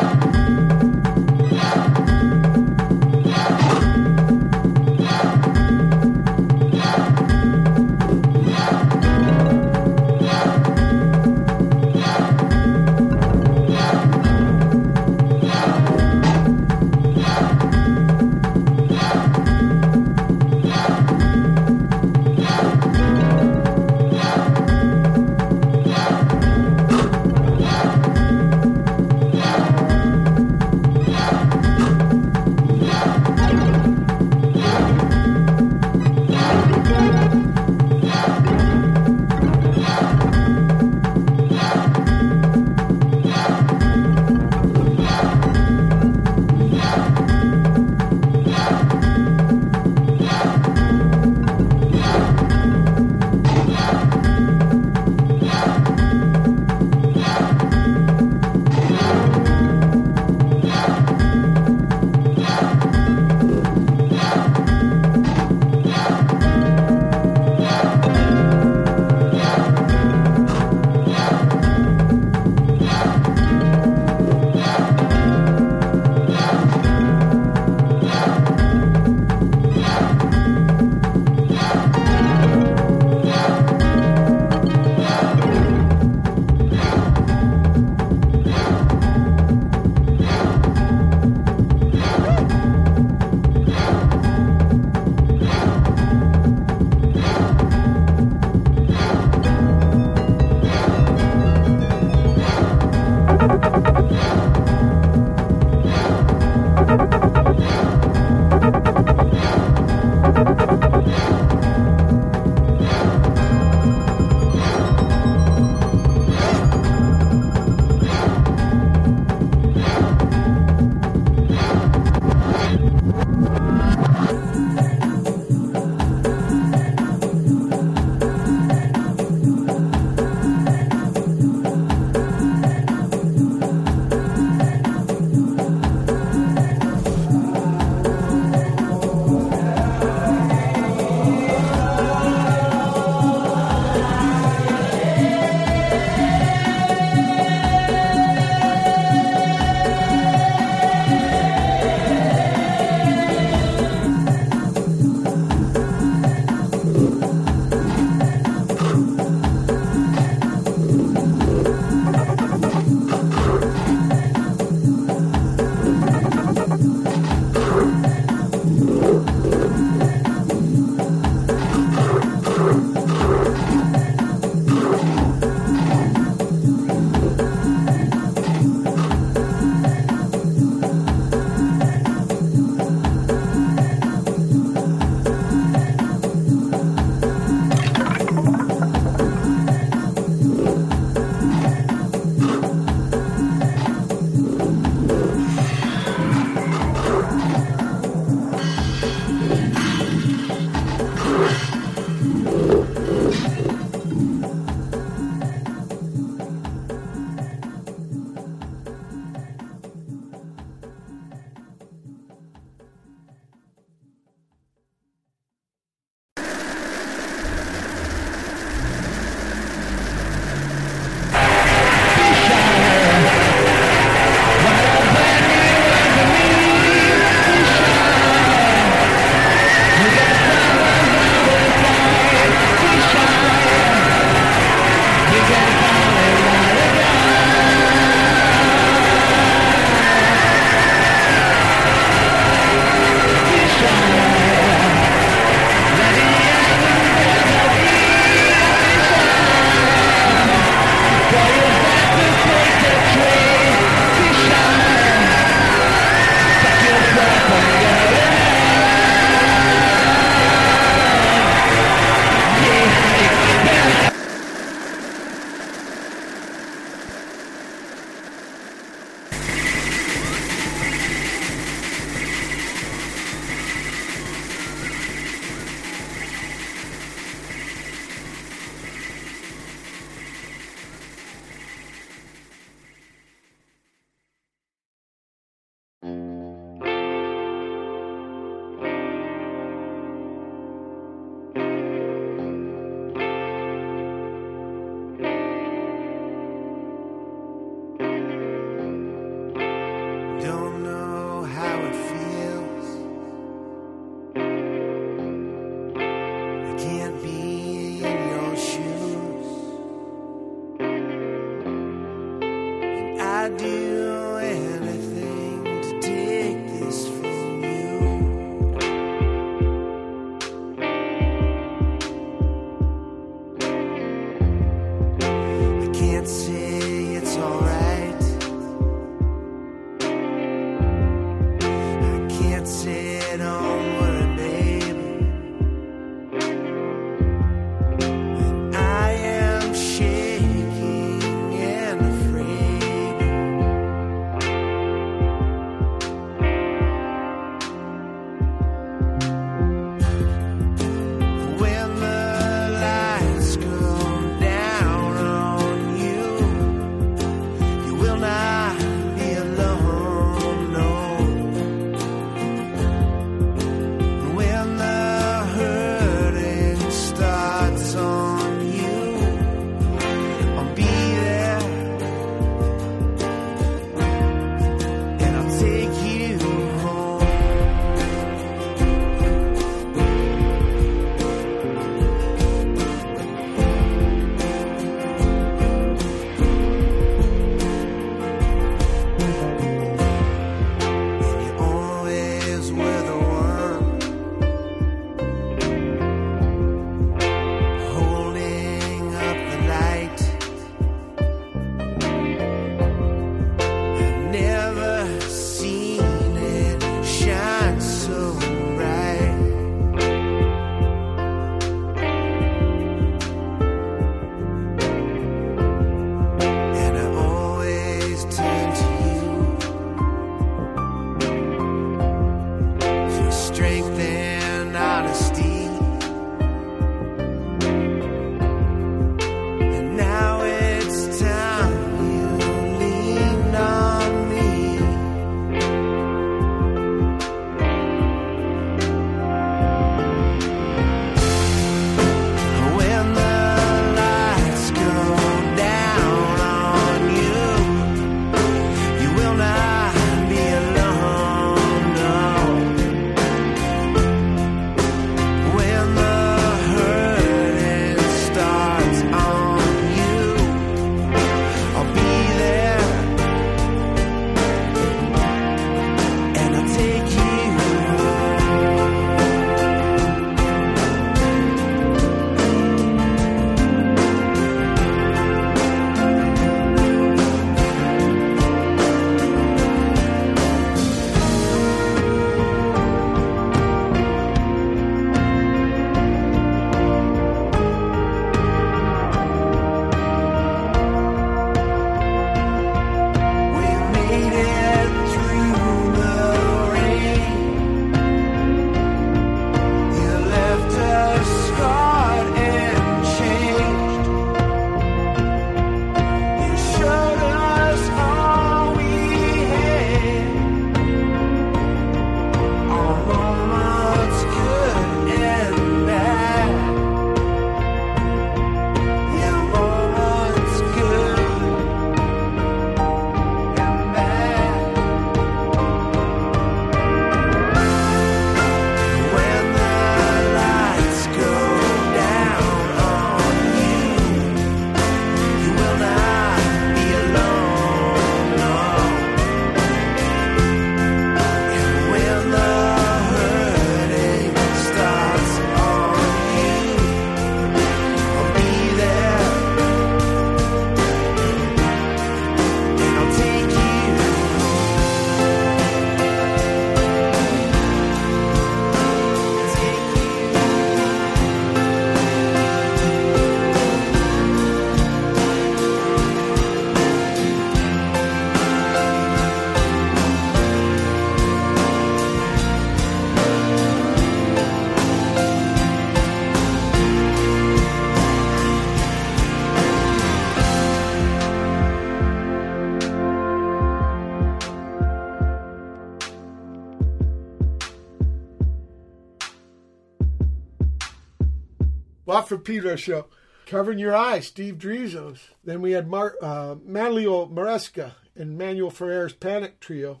For Pedro show. Covering Your Eyes, Steve Drizos. Then we had Mar- uh, Manlio Maresca and Manual for Errors Panic Trio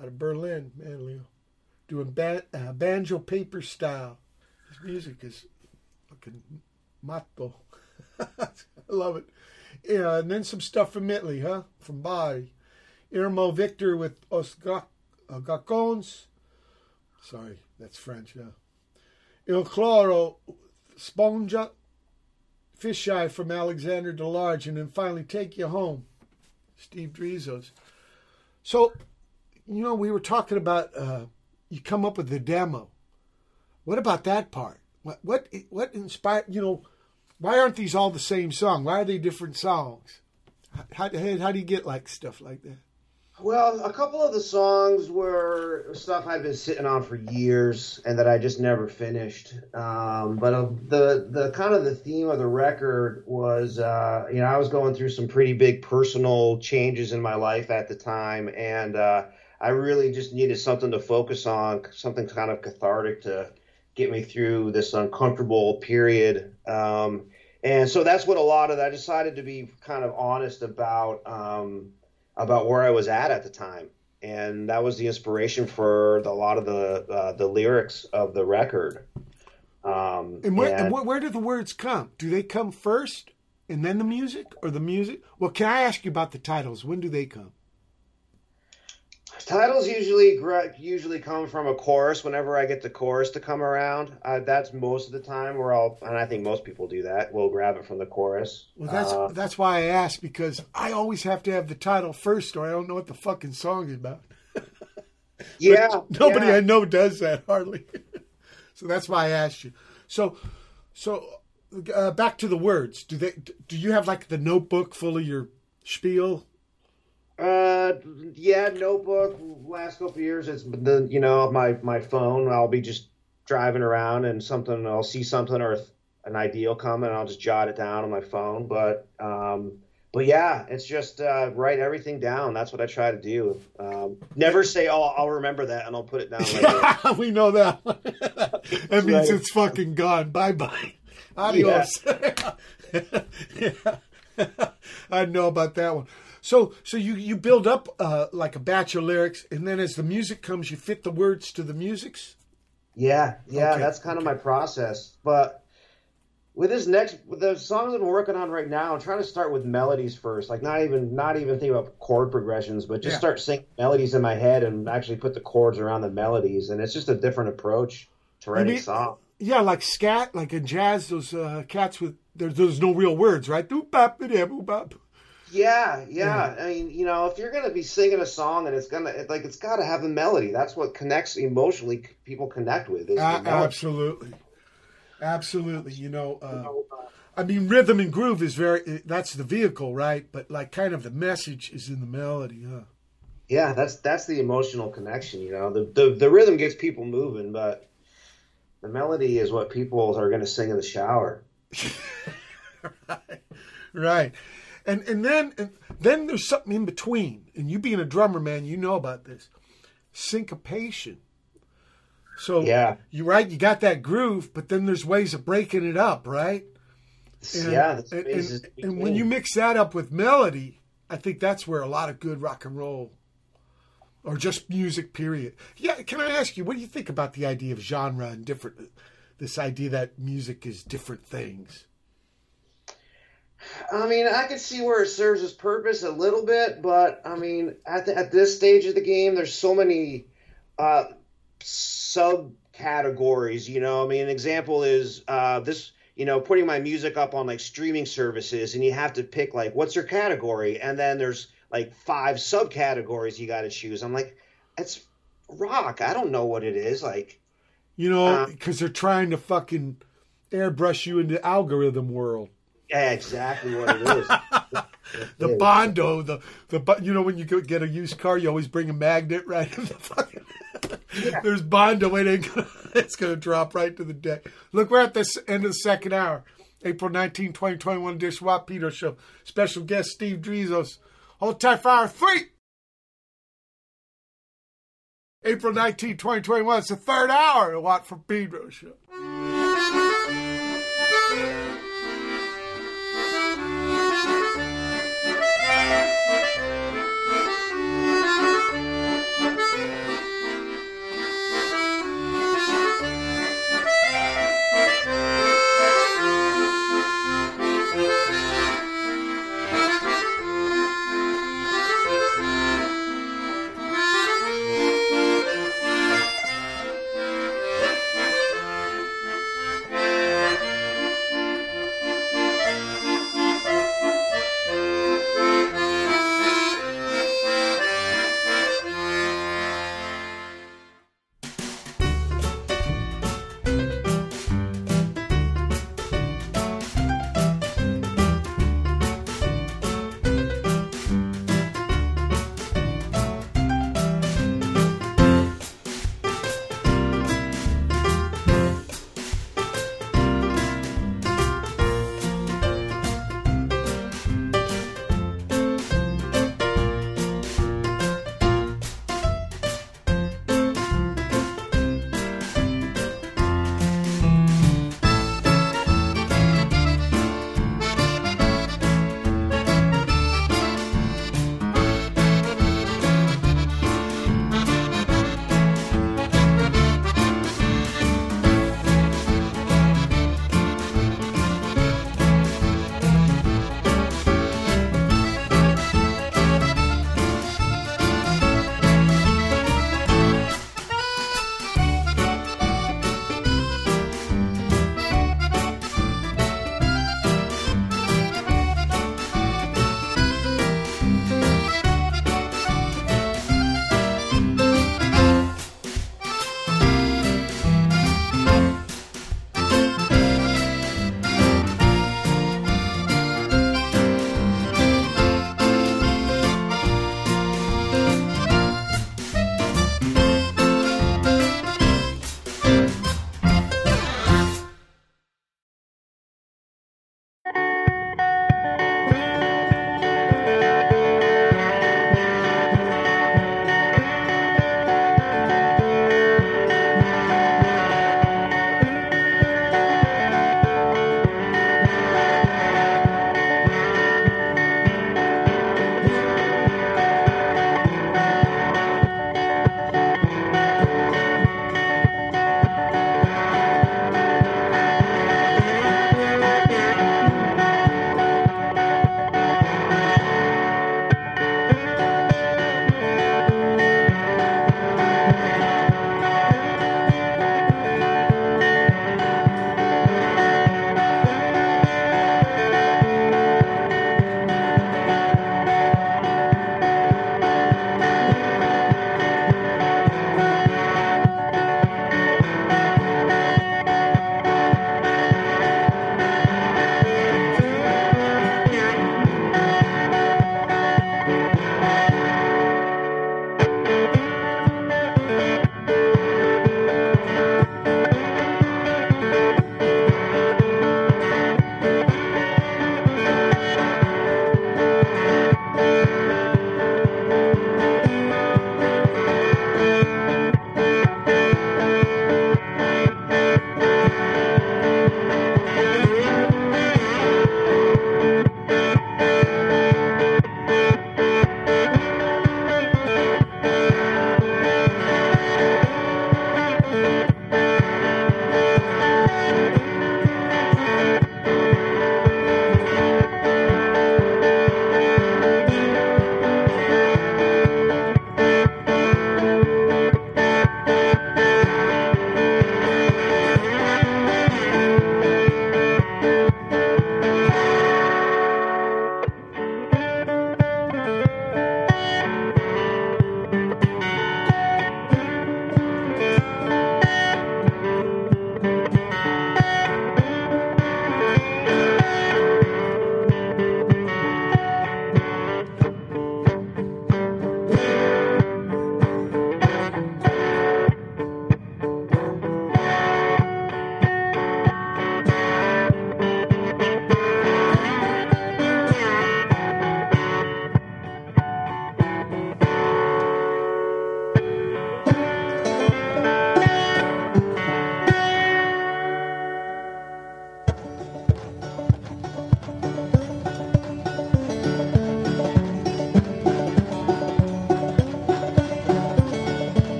out of Berlin, Manlio, doing uh, banjo paper style. His music is fucking matto. I love it. Yeah, and then some stuff from Italy, huh? From Bari. Irmao Victor with Os uh, Garcons. Sorry, that's French, Yeah, Il Cloro Sponga. Fisheye from Alexander DeLarge. And then finally, Take You Home. Steve Drizos. So, you know, we were talking about uh, you come up with the demo. What about that part? What what what inspired? You know, why aren't these all the same song? Why are they different songs? How, how, how do you get like stuff like that? Well, a couple of the songs were stuff I've been sitting on for years and that I just never finished. Um, but uh, the the kind of the theme of the record was, uh, you know, I was going through some pretty big personal changes in my life at the time, and uh, I really just needed something to focus on, something kind of cathartic to get me through this uncomfortable period. Um, and so that's what a lot of that. I decided to be kind of honest about. Um, about where I was at at the time, and that was the inspiration for the, a lot of the uh, the lyrics of the record. Um, And where and where, where do the words come? Do they come first and then the music, or the music? Well, can I ask you about the titles? When do they come? Titles usually usually come from a chorus. Whenever I get the chorus to come around, uh, that's most of the time where I'll, and I think most people do that. We'll grab it from the chorus. Well, that's Uh, that's why I asked because I always have to have the title first, or I don't know what the fucking song is about. yeah, nobody yeah. I know does that hardly. so that's why I asked you. So, so uh, back to the words. Do they? Do you have like the notebook full of your spiel? Uh, yeah, notebook. Last couple of years, it's the you know my my phone. I'll be just driving around and something. I'll see something or an idea will come and I'll just jot it down on my phone. But um, but yeah, it's just uh, write everything down. That's what I try to do. Um, never say, "Oh, I'll remember that," and I'll put it down. Later. we know that. that means it's fucking gone. Bye bye. Adios. Yeah. I know about that one. So, so you you build up uh, like a batch of lyrics, and then as the music comes, you fit the words to the musics. Yeah, yeah, Okay, that's kind of my process. But with this next, with the songs I'm working on right now, I'm trying to start with melodies first. Like not even not even think about chord progressions, but just Yeah. start singing melodies in my head and actually put the chords around the melodies. And it's just a different approach to writing songs. Yeah, like scat, like in jazz, those uh, cats with there's there's no real words, right? Doop bop boop bop. Yeah, yeah. I mean, you know, if you're gonna be singing a song and it's gonna like it's got to have a melody. That's what connects emotionally. People connect with the absolutely, absolutely. You know, uh, I mean, rhythm and groove is very that's the vehicle, right? But like, kind of the message is in the melody, huh? Yeah, that's that's the emotional connection. You know, the the, the rhythm gets people moving, but the melody is what people are going to sing in the shower. Right. right. And and then and then there's something in between. And you being a drummer, man, you know about this. Syncopation. So Yeah. you right, you got that groove, but then there's ways of breaking it up, right? And, yeah, and, and, and when you mix that up with melody, I think that's where a lot of good rock and roll or just music period. Yeah, can I ask you what do you think about the idea of genre and different this idea that music is different things? I mean, I can see where it serves its purpose a little bit, but I mean, at the, at this stage of the game, there's so many uh, subcategories. You know, I mean, an example is uh, this. You know, putting my music up on like streaming services, and you have to pick like what's your category, and then there's like five subcategories you got to choose. I'm like, it's rock. I don't know what it is. Like, You know, Uh, because they're trying to fucking airbrush you into the algorithm world. Yeah, exactly what it is. The Yeah. bondo, the the you know when you get a used car, you always bring a magnet right in the fucking. There's bondo, it ain't gonna, it's gonna drop right to the deck. Look, we're at the end of the second hour, April 19, 2021 Dish Watt Pedro Show. Special guest Steve Drizos. Hold tight for hour three. April 19, 2021. It's the third hour of Watt from Pedro Show.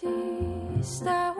Sista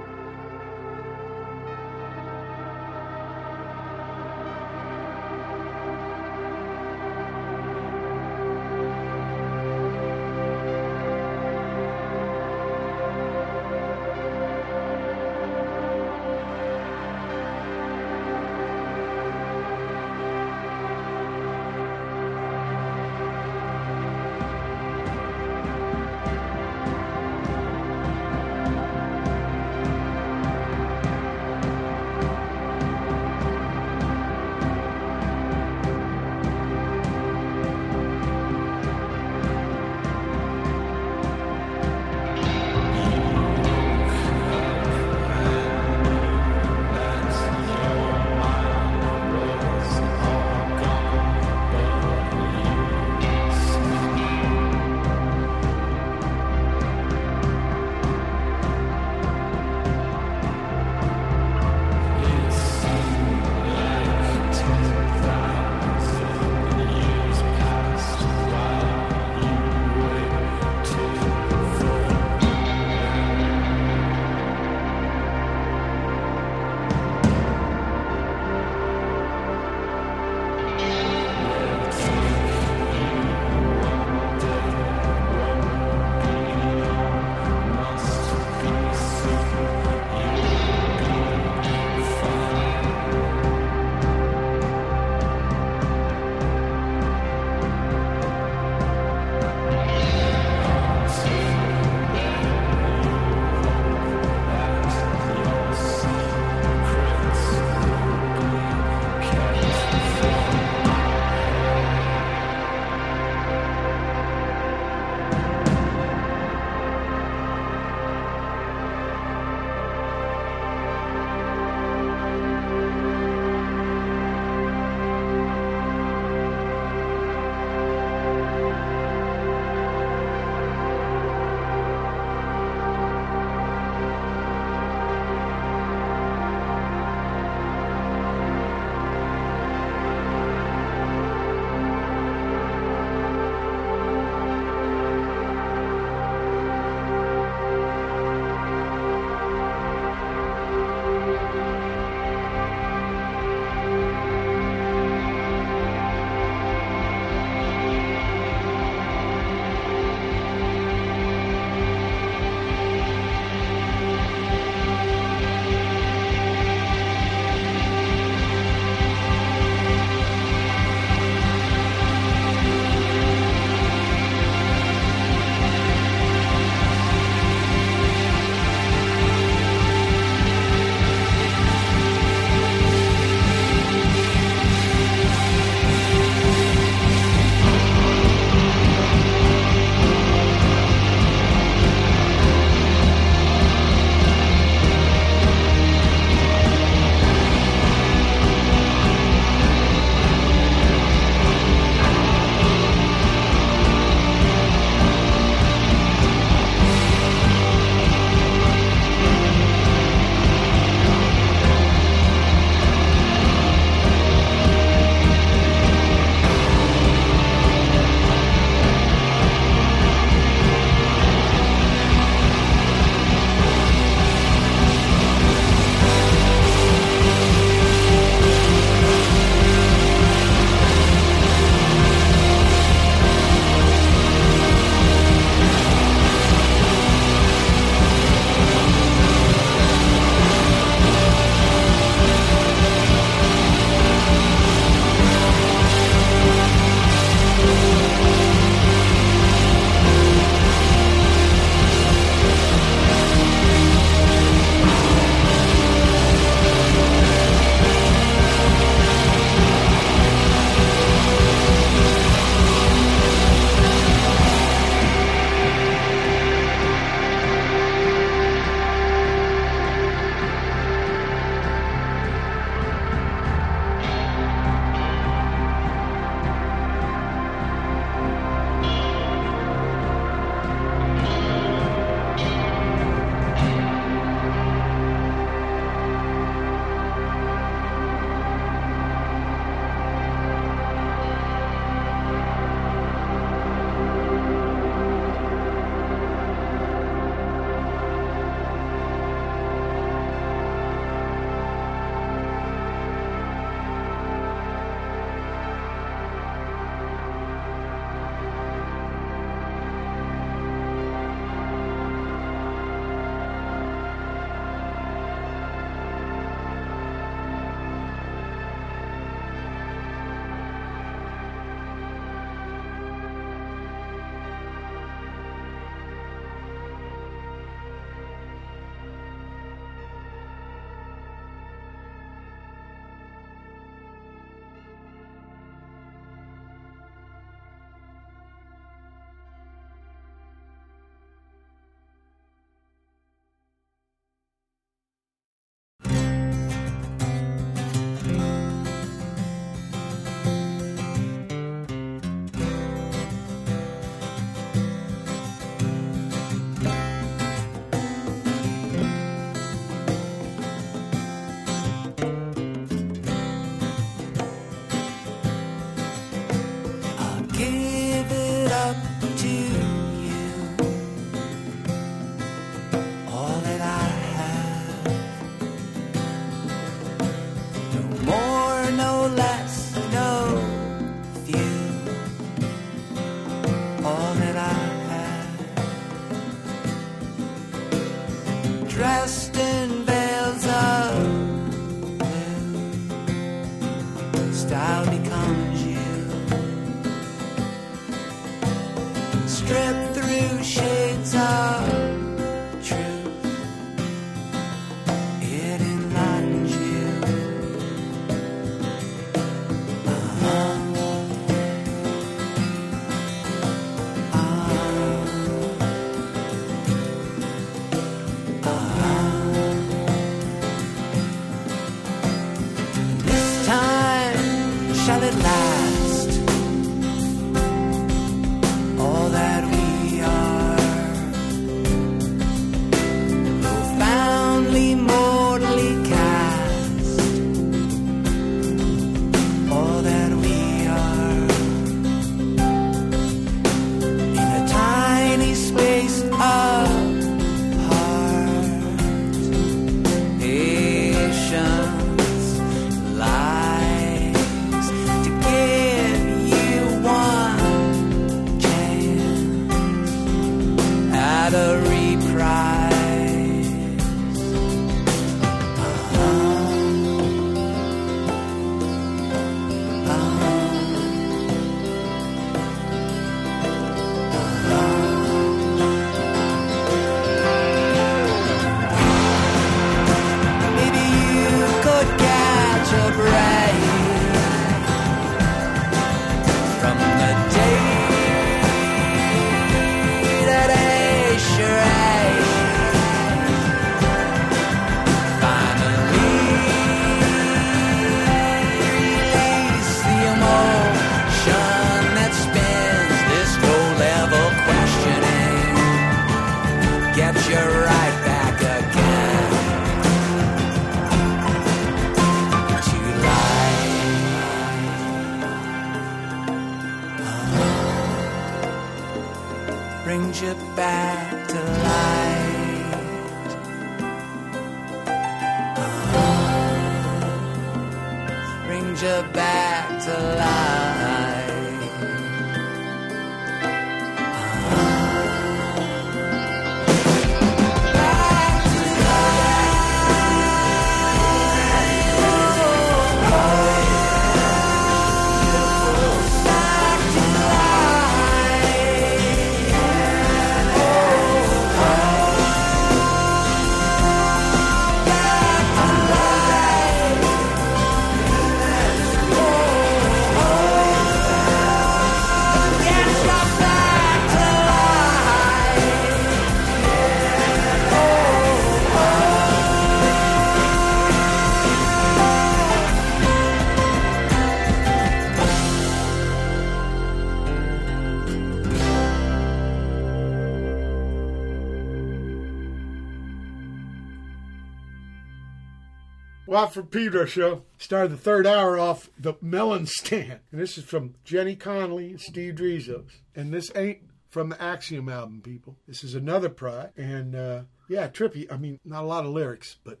Watt from Pedro show. Started the third hour off the melon stand. And this is from Jenny Conlee and Steve Drizos. And this ain't from the Axiom album, people. This is another pride. And uh, yeah, trippy. I mean, not a lot of lyrics, but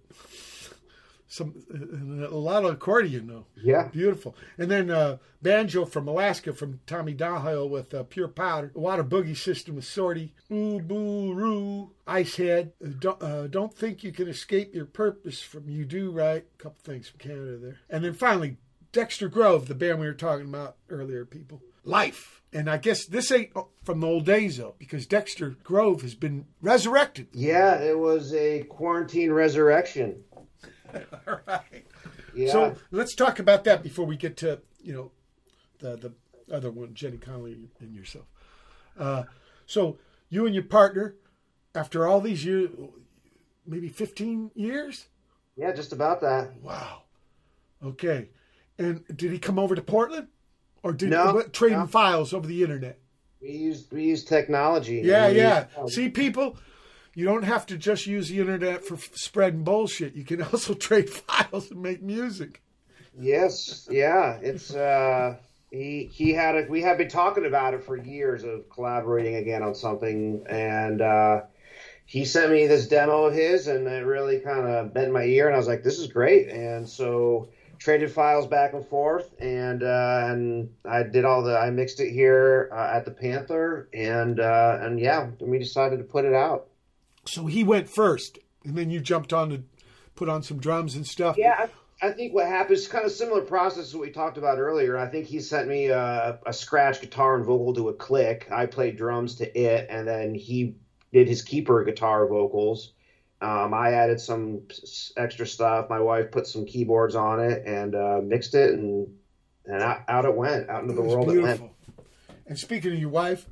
some a lot of accordion though. Yeah. Beautiful. And then uh, banjo from Alaska from Tommy Dahill with uh, Pure Powder. A water Boogie System with Sorti. Ooh Boo Roo. Icehead. Uh, don't, uh, don't think you can escape your purpose from Yoo Doo Right. A couple things from Canada there. And then finally, Dexter Grove, the band we were talking about earlier, people. Life. And I guess this ain't from the old days though, because Dexter Grove has been resurrected. Yeah, it was a quarantine resurrection. All right. Yeah. So let's talk about that before we get to you know the the other one, Jenny Conlee and yourself. Uh, so you and your partner, after all these years, maybe fifteen years. Yeah, just about that. Wow. Okay. And did he come over to Portland, or did No, what, trading no. files over the internet? We used we used technology. Yeah, yeah. See, people, you don't have to just use the internet for f- spreading bullshit. You can also trade files and make music. Yes, yeah. It's uh he he had a we had been talking about it for years of collaborating again on something and uh he sent me this demo of his and it really kind of bent my ear and I was like this is great and so traded files back and forth and uh and I did all the I mixed it here uh, at the Panther and uh and yeah, we decided to put it out. So he went first, and then you jumped on to put on some drums and stuff. Yeah, I think what happened is kind of similar process to what we talked about earlier. I think he sent me a, a scratch guitar and vocal to a click. I played drums to it, and then he did his keeper guitar vocals. Um, I added some extra stuff. My wife put some keyboards on it and uh, mixed it, and and out, out it went, out into the world it went. beautiful. And speaking of your wife,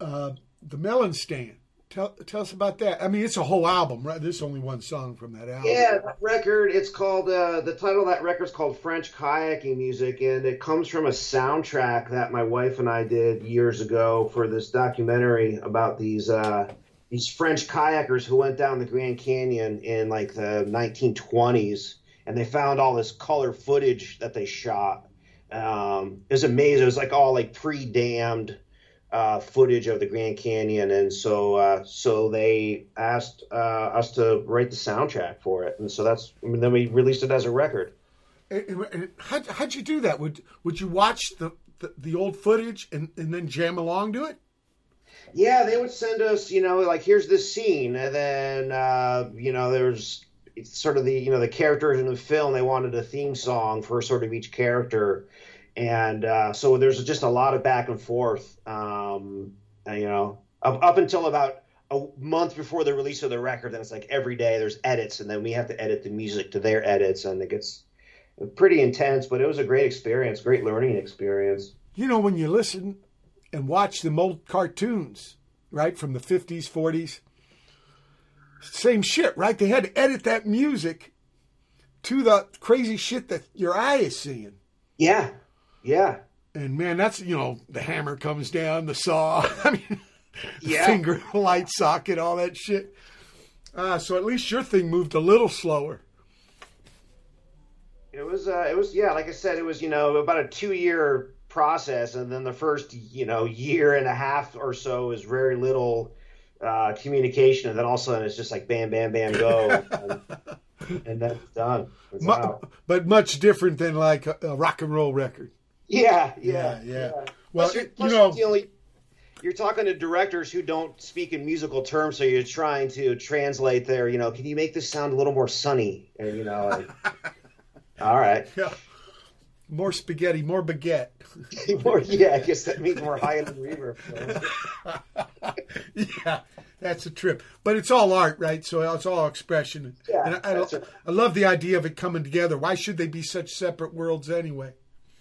uh, the Melon Stand. Tell tell us about that. I mean, it's a whole album, right? There's only one song from that album. Yeah, that record. It's called uh, the title of that record's called French kayaking music, and it comes from a soundtrack that my wife and I did years ago for this documentary about these uh, these French kayakers who went down the Grand Canyon in like the 1920s, and they found all this color footage that they shot. Um, it was amazing. It was like all like pre-dammed uh, footage of the Grand Canyon, and so uh, so they asked uh, us to write the soundtrack for it, and so that's I mean, then we released it as a record. And- and- and How'd, you do that? Would would you watch the, the, the old footage and, and then jam along to it? Yeah, they would send us, you know, like here's this scene, and then uh, you know there's it's sort of the you know the characters in the film. They wanted a theme song for sort of each character, and uh, so there's just a lot of back and forth. Um, and, you know, up, up until about a month before the release of the record, then it's like every day there's edits, and then we have to edit the music to their edits, and it gets pretty intense. But it was a great experience, great learning experience. You know, when you listen and watch them old cartoons, right, from the 50s, 40s, same shit, right? They had to edit that music to the crazy shit that your eye is seeing. Yeah, yeah. And man, that's, you know, the hammer comes down, the saw, I mean, the Yeah. finger light socket, all that shit. Uh, so at least your thing moved a little slower. It was, uh, it was, yeah, like I said, it was, you know, about a two year process. And then the first, you know, year and a half or so is very little uh, communication. And then all of a sudden it's just like bam, bam, bam, go. and, and then it's done. It's out. but much different than like a, a rock and roll record. Yeah, Yeah, yeah, yeah. Well, Well, plus, it- plus you know- only, you're talking to directors who don't speak in musical terms, so you're trying to translate their, you know, can you make this sound a little more sunny? And, you know, like, all right. Yeah. More spaghetti, more baguette. More, yeah, I guess that means more high end reverb. yeah, that's a trip. But it's all art, right? So it's all expression. Yeah, and I, I. I love the idea of it coming together. Why should they be such separate worlds anyway?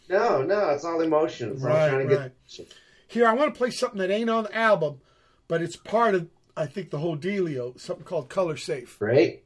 No, no, it's all emotion. It's all Right, trying to right. get. Here, I want to play something that ain't on the album, but it's part of, I think, the whole dealio. Something called Color Safe. Great.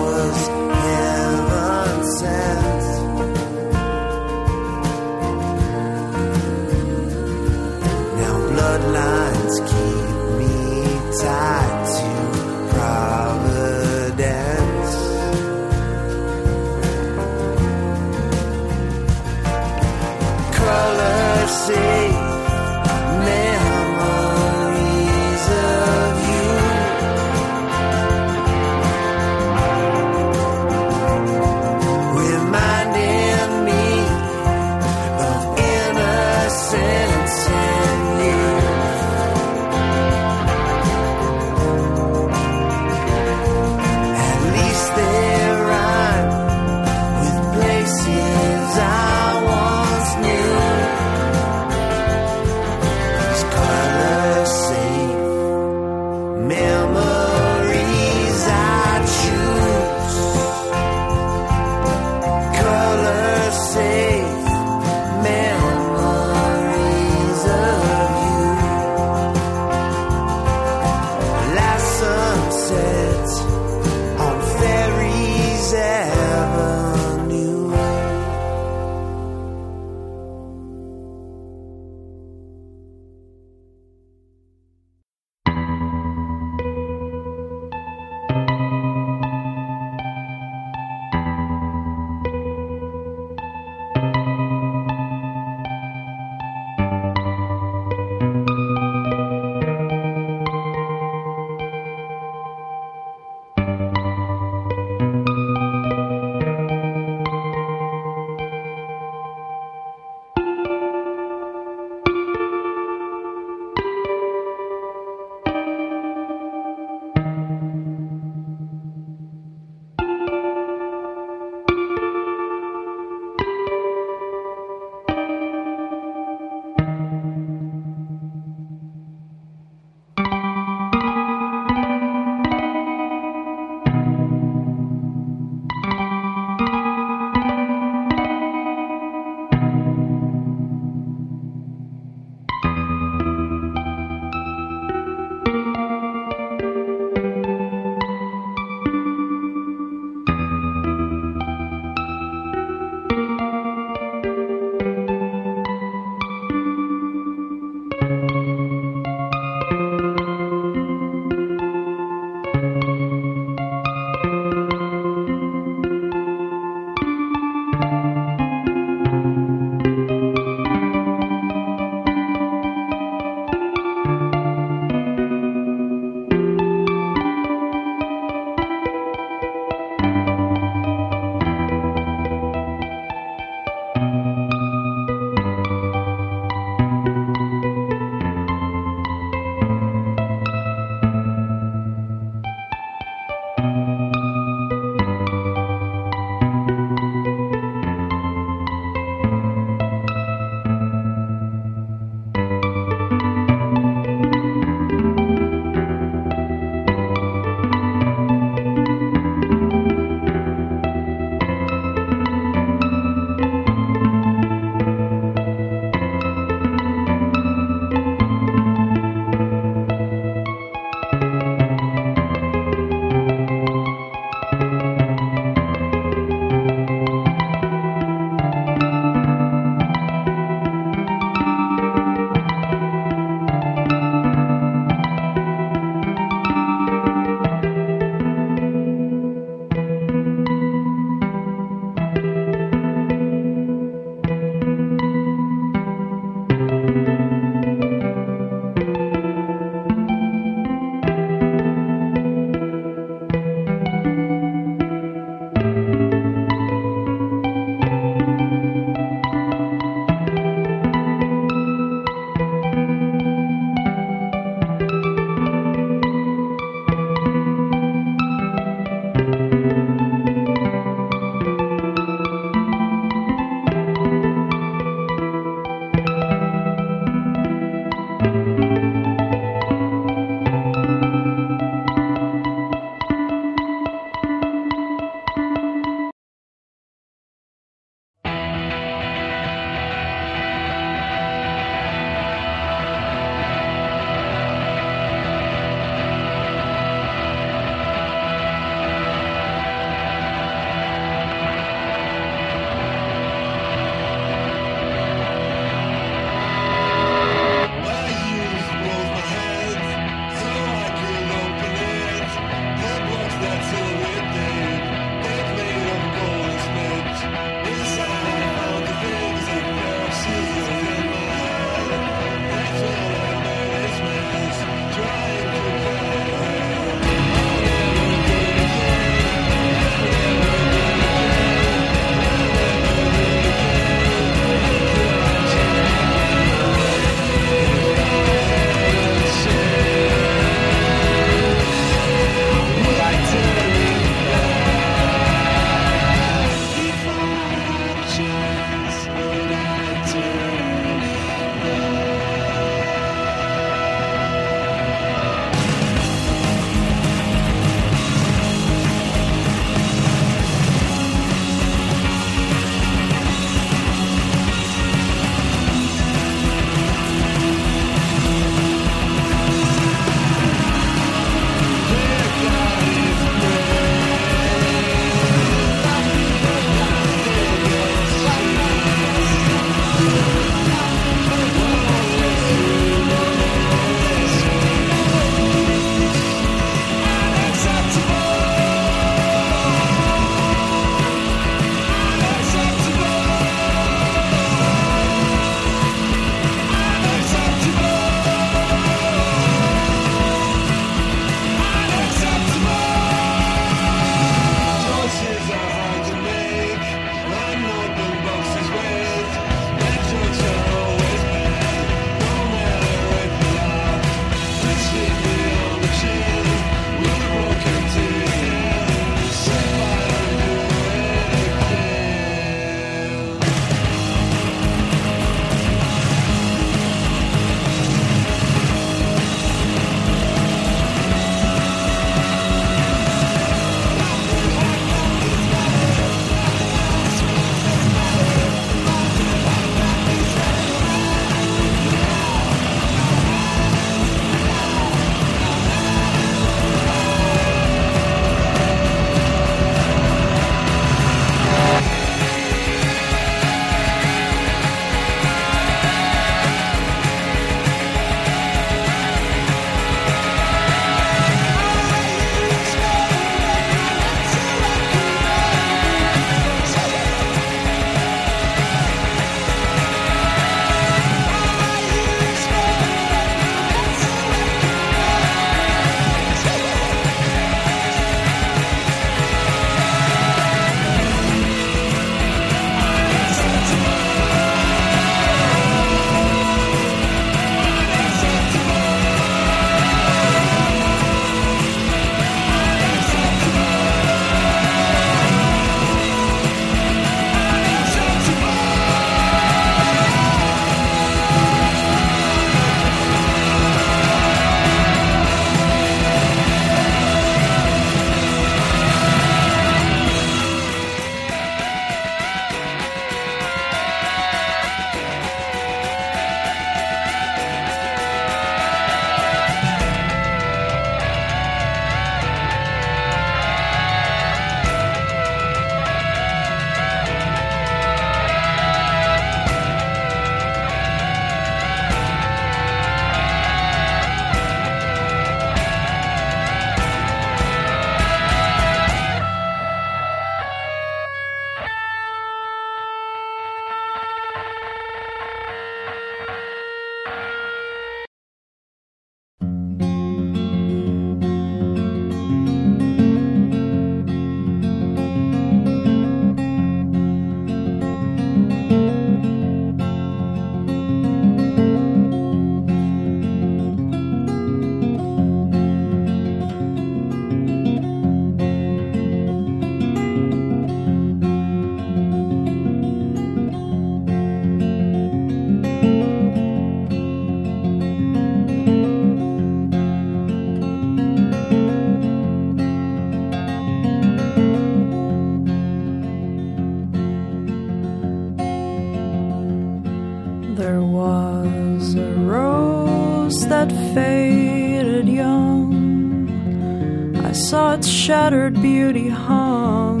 Shattered beauty hung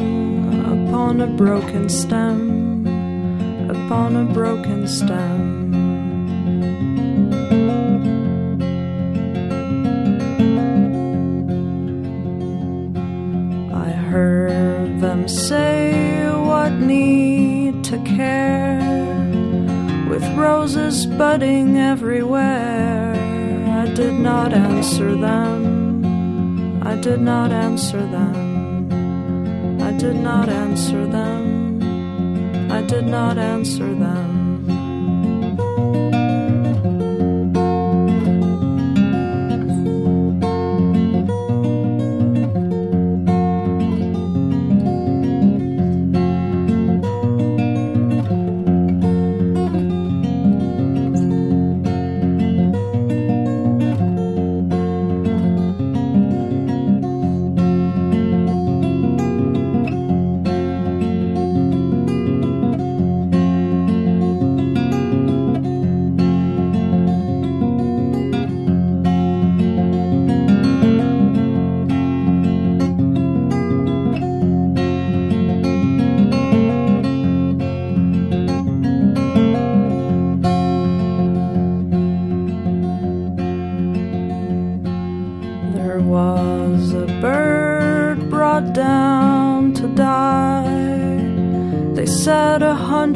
upon a broken stem, upon a broken stem. I heard them say what need to care with roses budding everywhere. I did not answer them. I did not answer them. I did not answer them. I did not answer them.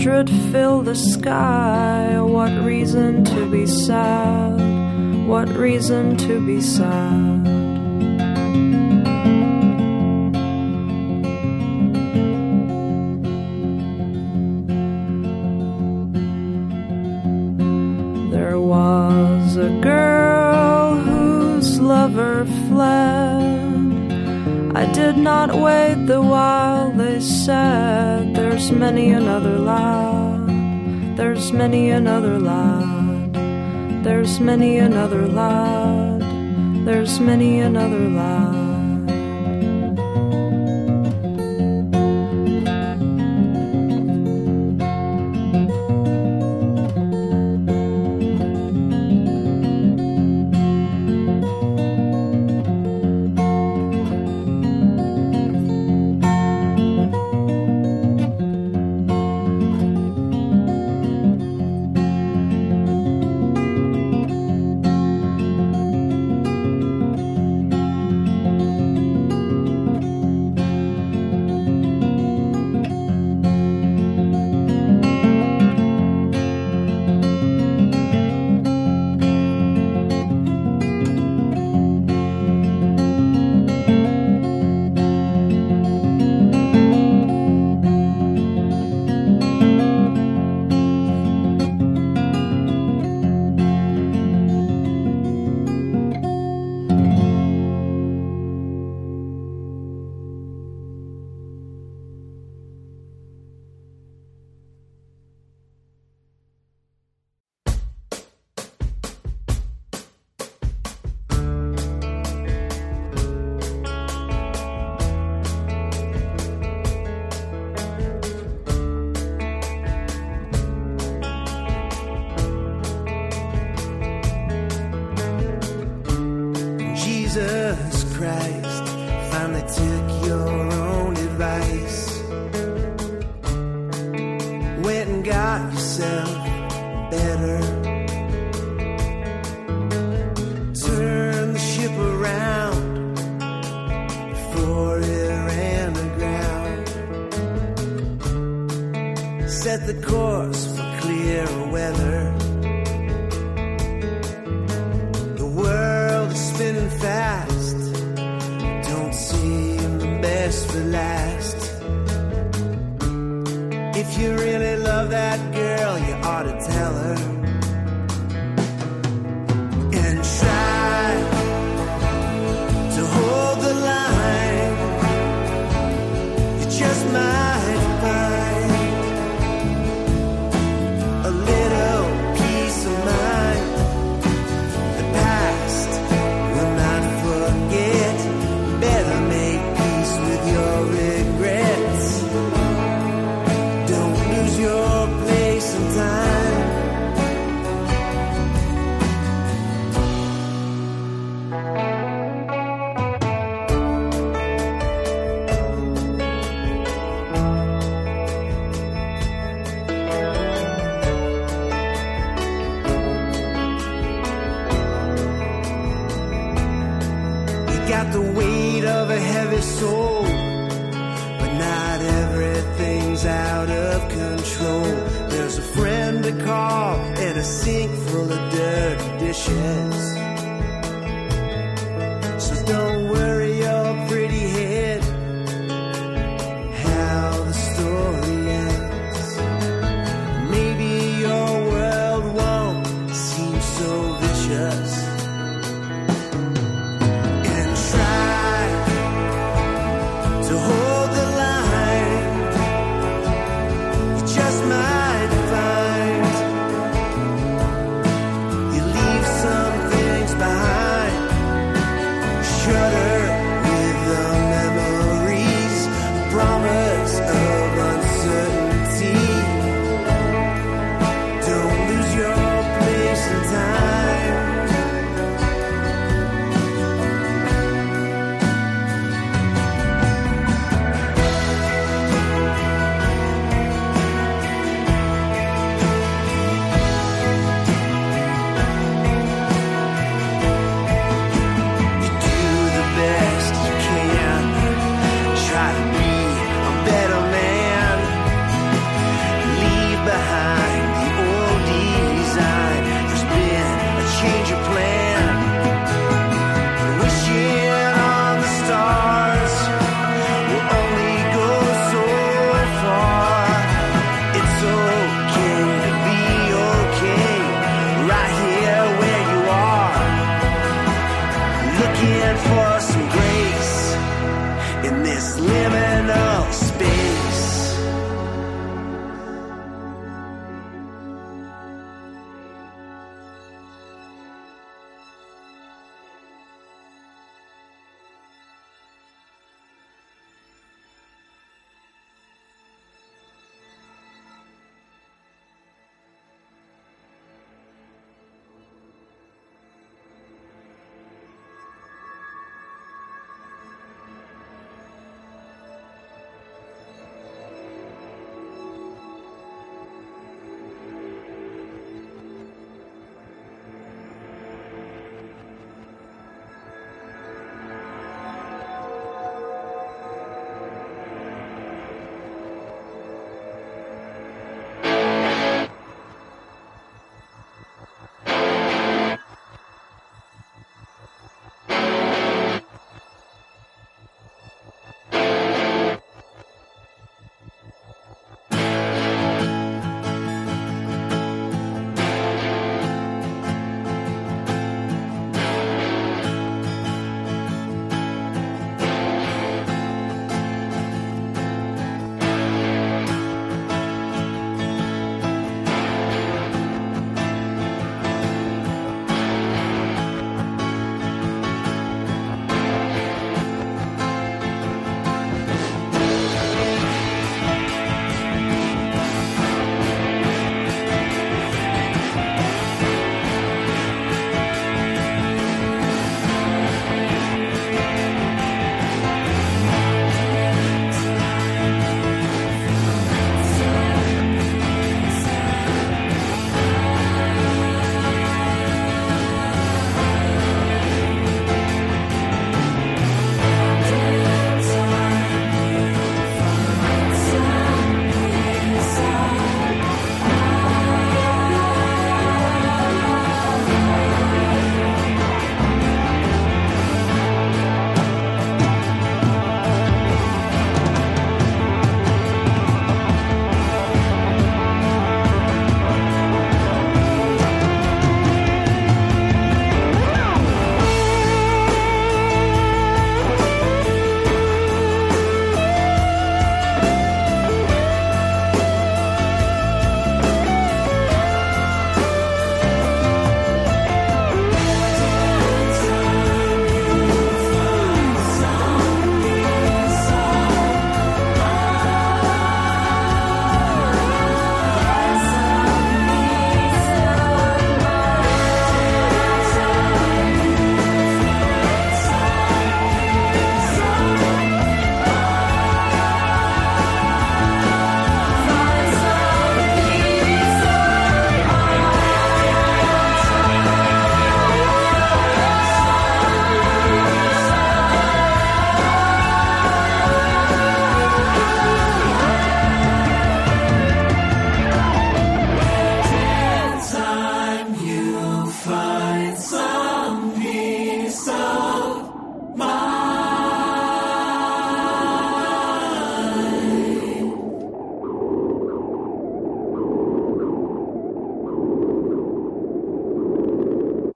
Hundred fill the sky. What reason to be sad? What reason to be sad? There was a girl whose lover fled. I did not wait the while they said, There's many another lad, there's many another lad, there's many another lad, there's many another lad.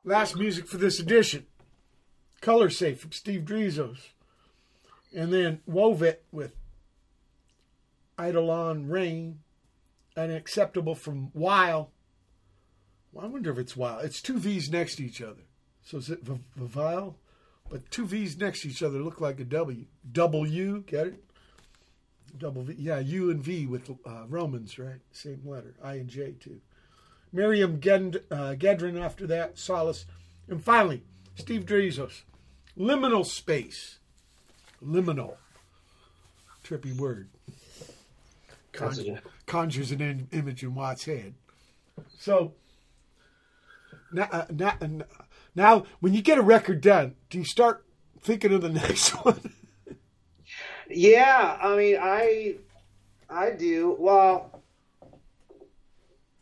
Last music for this edition. Color Safe from Steve Drizos. And then Wovette with Eidolon Rain. Unacceptable from Weil. Well, I wonder if it's Weil. It's two V's next to each other. So is it V- Vile? But two V's next to each other look like a W. W, get it? Double V. Yeah, U and V with uh, Romans, right? Same letter. I and J, too. Myriam Gend, uh, Gendron after that, Solace. And finally, Steve Drizos. Liminal space. Liminal. Trippy word. Conjure, conjures an im- image in Watt's head. So, now, uh, now, now, when you get a record done, do you start thinking of the next one? Yeah, I mean, I, I do. Well,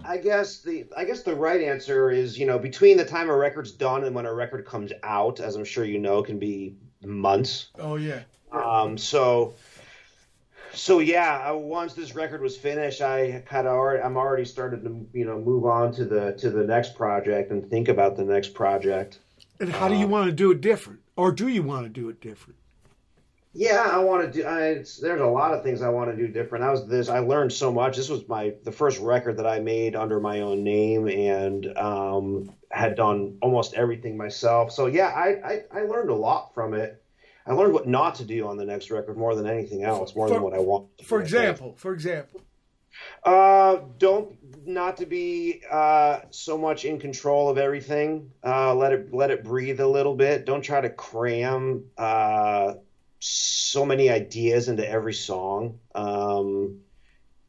I guess the I guess the right answer is you know between the time a record's done and when a record comes out, as I'm sure you know, can be months. oh, yeah. Um, so, so yeah, I, once this record was finished, I kind of already, I'm already started to you know move on to the to the next project and think about the next project. And how do you want to do it different? Or do you want to do it different? Yeah, I want to do. I, it's, there's a lot of things I want to do different. i was this. I learned so much. This was my the first record that I made under my own name and um, had done almost everything myself. So yeah, I, I I learned a lot from it. I learned what not to do on the next record more than anything else, more For- than what I want. to For example, for example, Uh, don't not to be uh, so much in control of everything. Uh, let it let it breathe a little bit. Don't try to cram uh, so many ideas into every song. Um,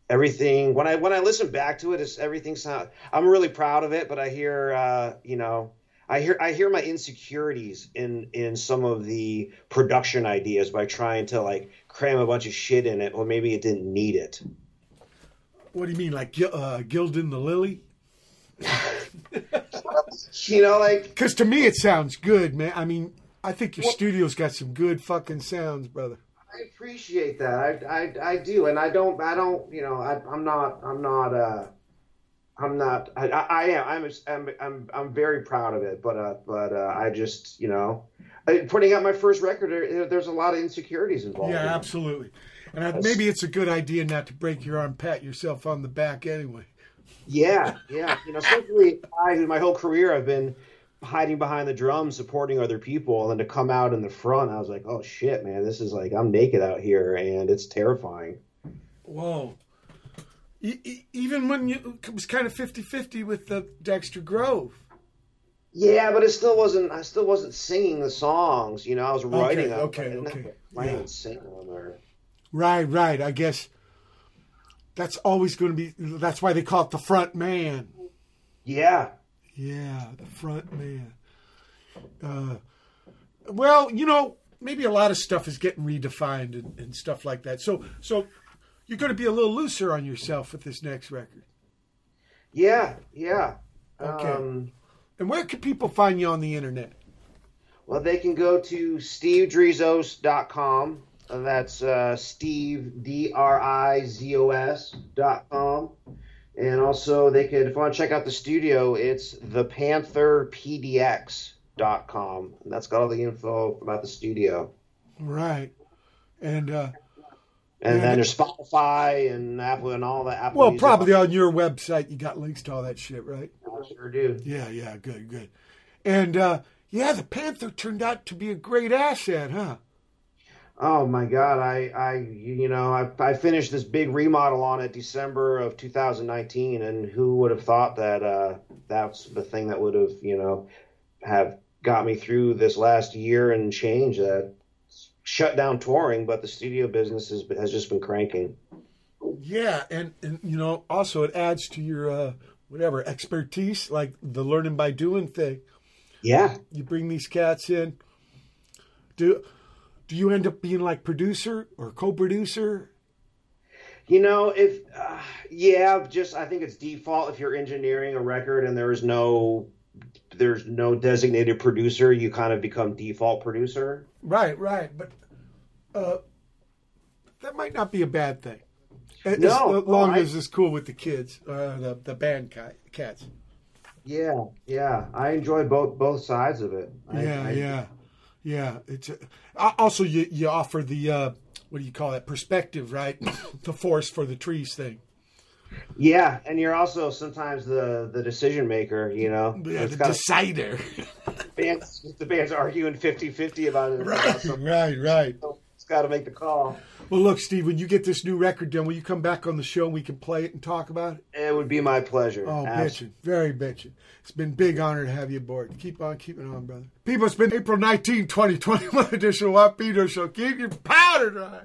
everything when I when I listen back to it, it's everything sound. I'm really proud of it, but I hear uh, you know. I hear I hear my insecurities in in some of the production ideas by trying to like cram a bunch of shit in it, or maybe it didn't need it. what do you mean, like uh, Gildan the Lily? You know, like Because to me, it sounds good, man. I mean, I think your studio's got some good fucking sounds, brother. I appreciate that. I, I, I do, and I don't, I don't, you know, I, I'm not, I'm not, uh, I'm not, I, I am, I'm, I'm, I'm, I'm very proud of it, but, uh, but, uh, I just, you know, I- putting out my first record, there, there's a lot of insecurities involved. Yeah, in absolutely. And I, maybe it's a good idea not to break your arm, pat yourself on the back anyway. Yeah, yeah. You know, especially I, my whole career, I've been hiding behind the drums, supporting other people, and then to come out in the front, I was like, oh shit, man, this is like I'm naked out here, and it's terrifying. Whoa. Even when you it was kind of 50-50 with the Dexter Grove. Yeah, but it still wasn't. I still wasn't singing the songs. You know, I was writing them. okay, okay. have Yeah. and sing them. Or Right, right. I guess that's always going to be. That's why they call it the front man. yeah, Yeah, the front man. Uh, well, you know, maybe a lot of stuff is getting redefined and, and stuff like that. So, so you're going to be a little looser on yourself with this next record. yeah, yeah. Okay. Um, And where can people find you on the internet? well, they can go to stevedrizos.com. That's uh, Steve D R I Z O S dot com. And also, they could, if you want to check out the studio, it's thepantherpdx.com. And that's got all the info about the studio. Right. And uh, And Yeah. then there's Spotify and Apple and all that. Apple well, Music. probably on your website you got links to all that shit, right? I sure do. Yeah, yeah, good, good. And uh, yeah, the Panther turned out to be a great asset, huh? Oh my God! I, I, you know, I, I finished this big remodel on it December of 2019, and who would have thought that uh, that's the thing that would have, you know, have got me through this last year and change that shut down touring, but the studio business has, has just been cranking. Yeah, and, and you know, also it adds to your uh, whatever expertise, like the learning by doing thing. Yeah. You bring these cats in. Do do you end up being like producer or co-producer? You know, if uh, yeah, just I think it's default if you're engineering a record and there is no there's no designated producer, you kind of become default producer. Right, right, but uh, that might not be a bad thing. As No, long I- as it's cool with the kids, uh, the the band cats. Yeah, yeah. I enjoy both both sides of it. I- yeah, I- yeah, yeah. It's uh, also you you offer the uh, what do you call that perspective, right? the force for the trees thing. Yeah, and you're also sometimes the the decision maker, you know. Yeah, the decider. bands, the band's arguing 50-50 about it. Right, right, right. It's got to make the call. Well, look, Steve, when you get this new record done, will you come back on the show and we can play it and talk about it? It would be my pleasure. Oh, bitchin'. Very bitchin'. It's been a big honor to have you aboard. Keep on keeping on, brother. People, it's been April 19, 2021 edition of Wapito Show. Keep your powder dry.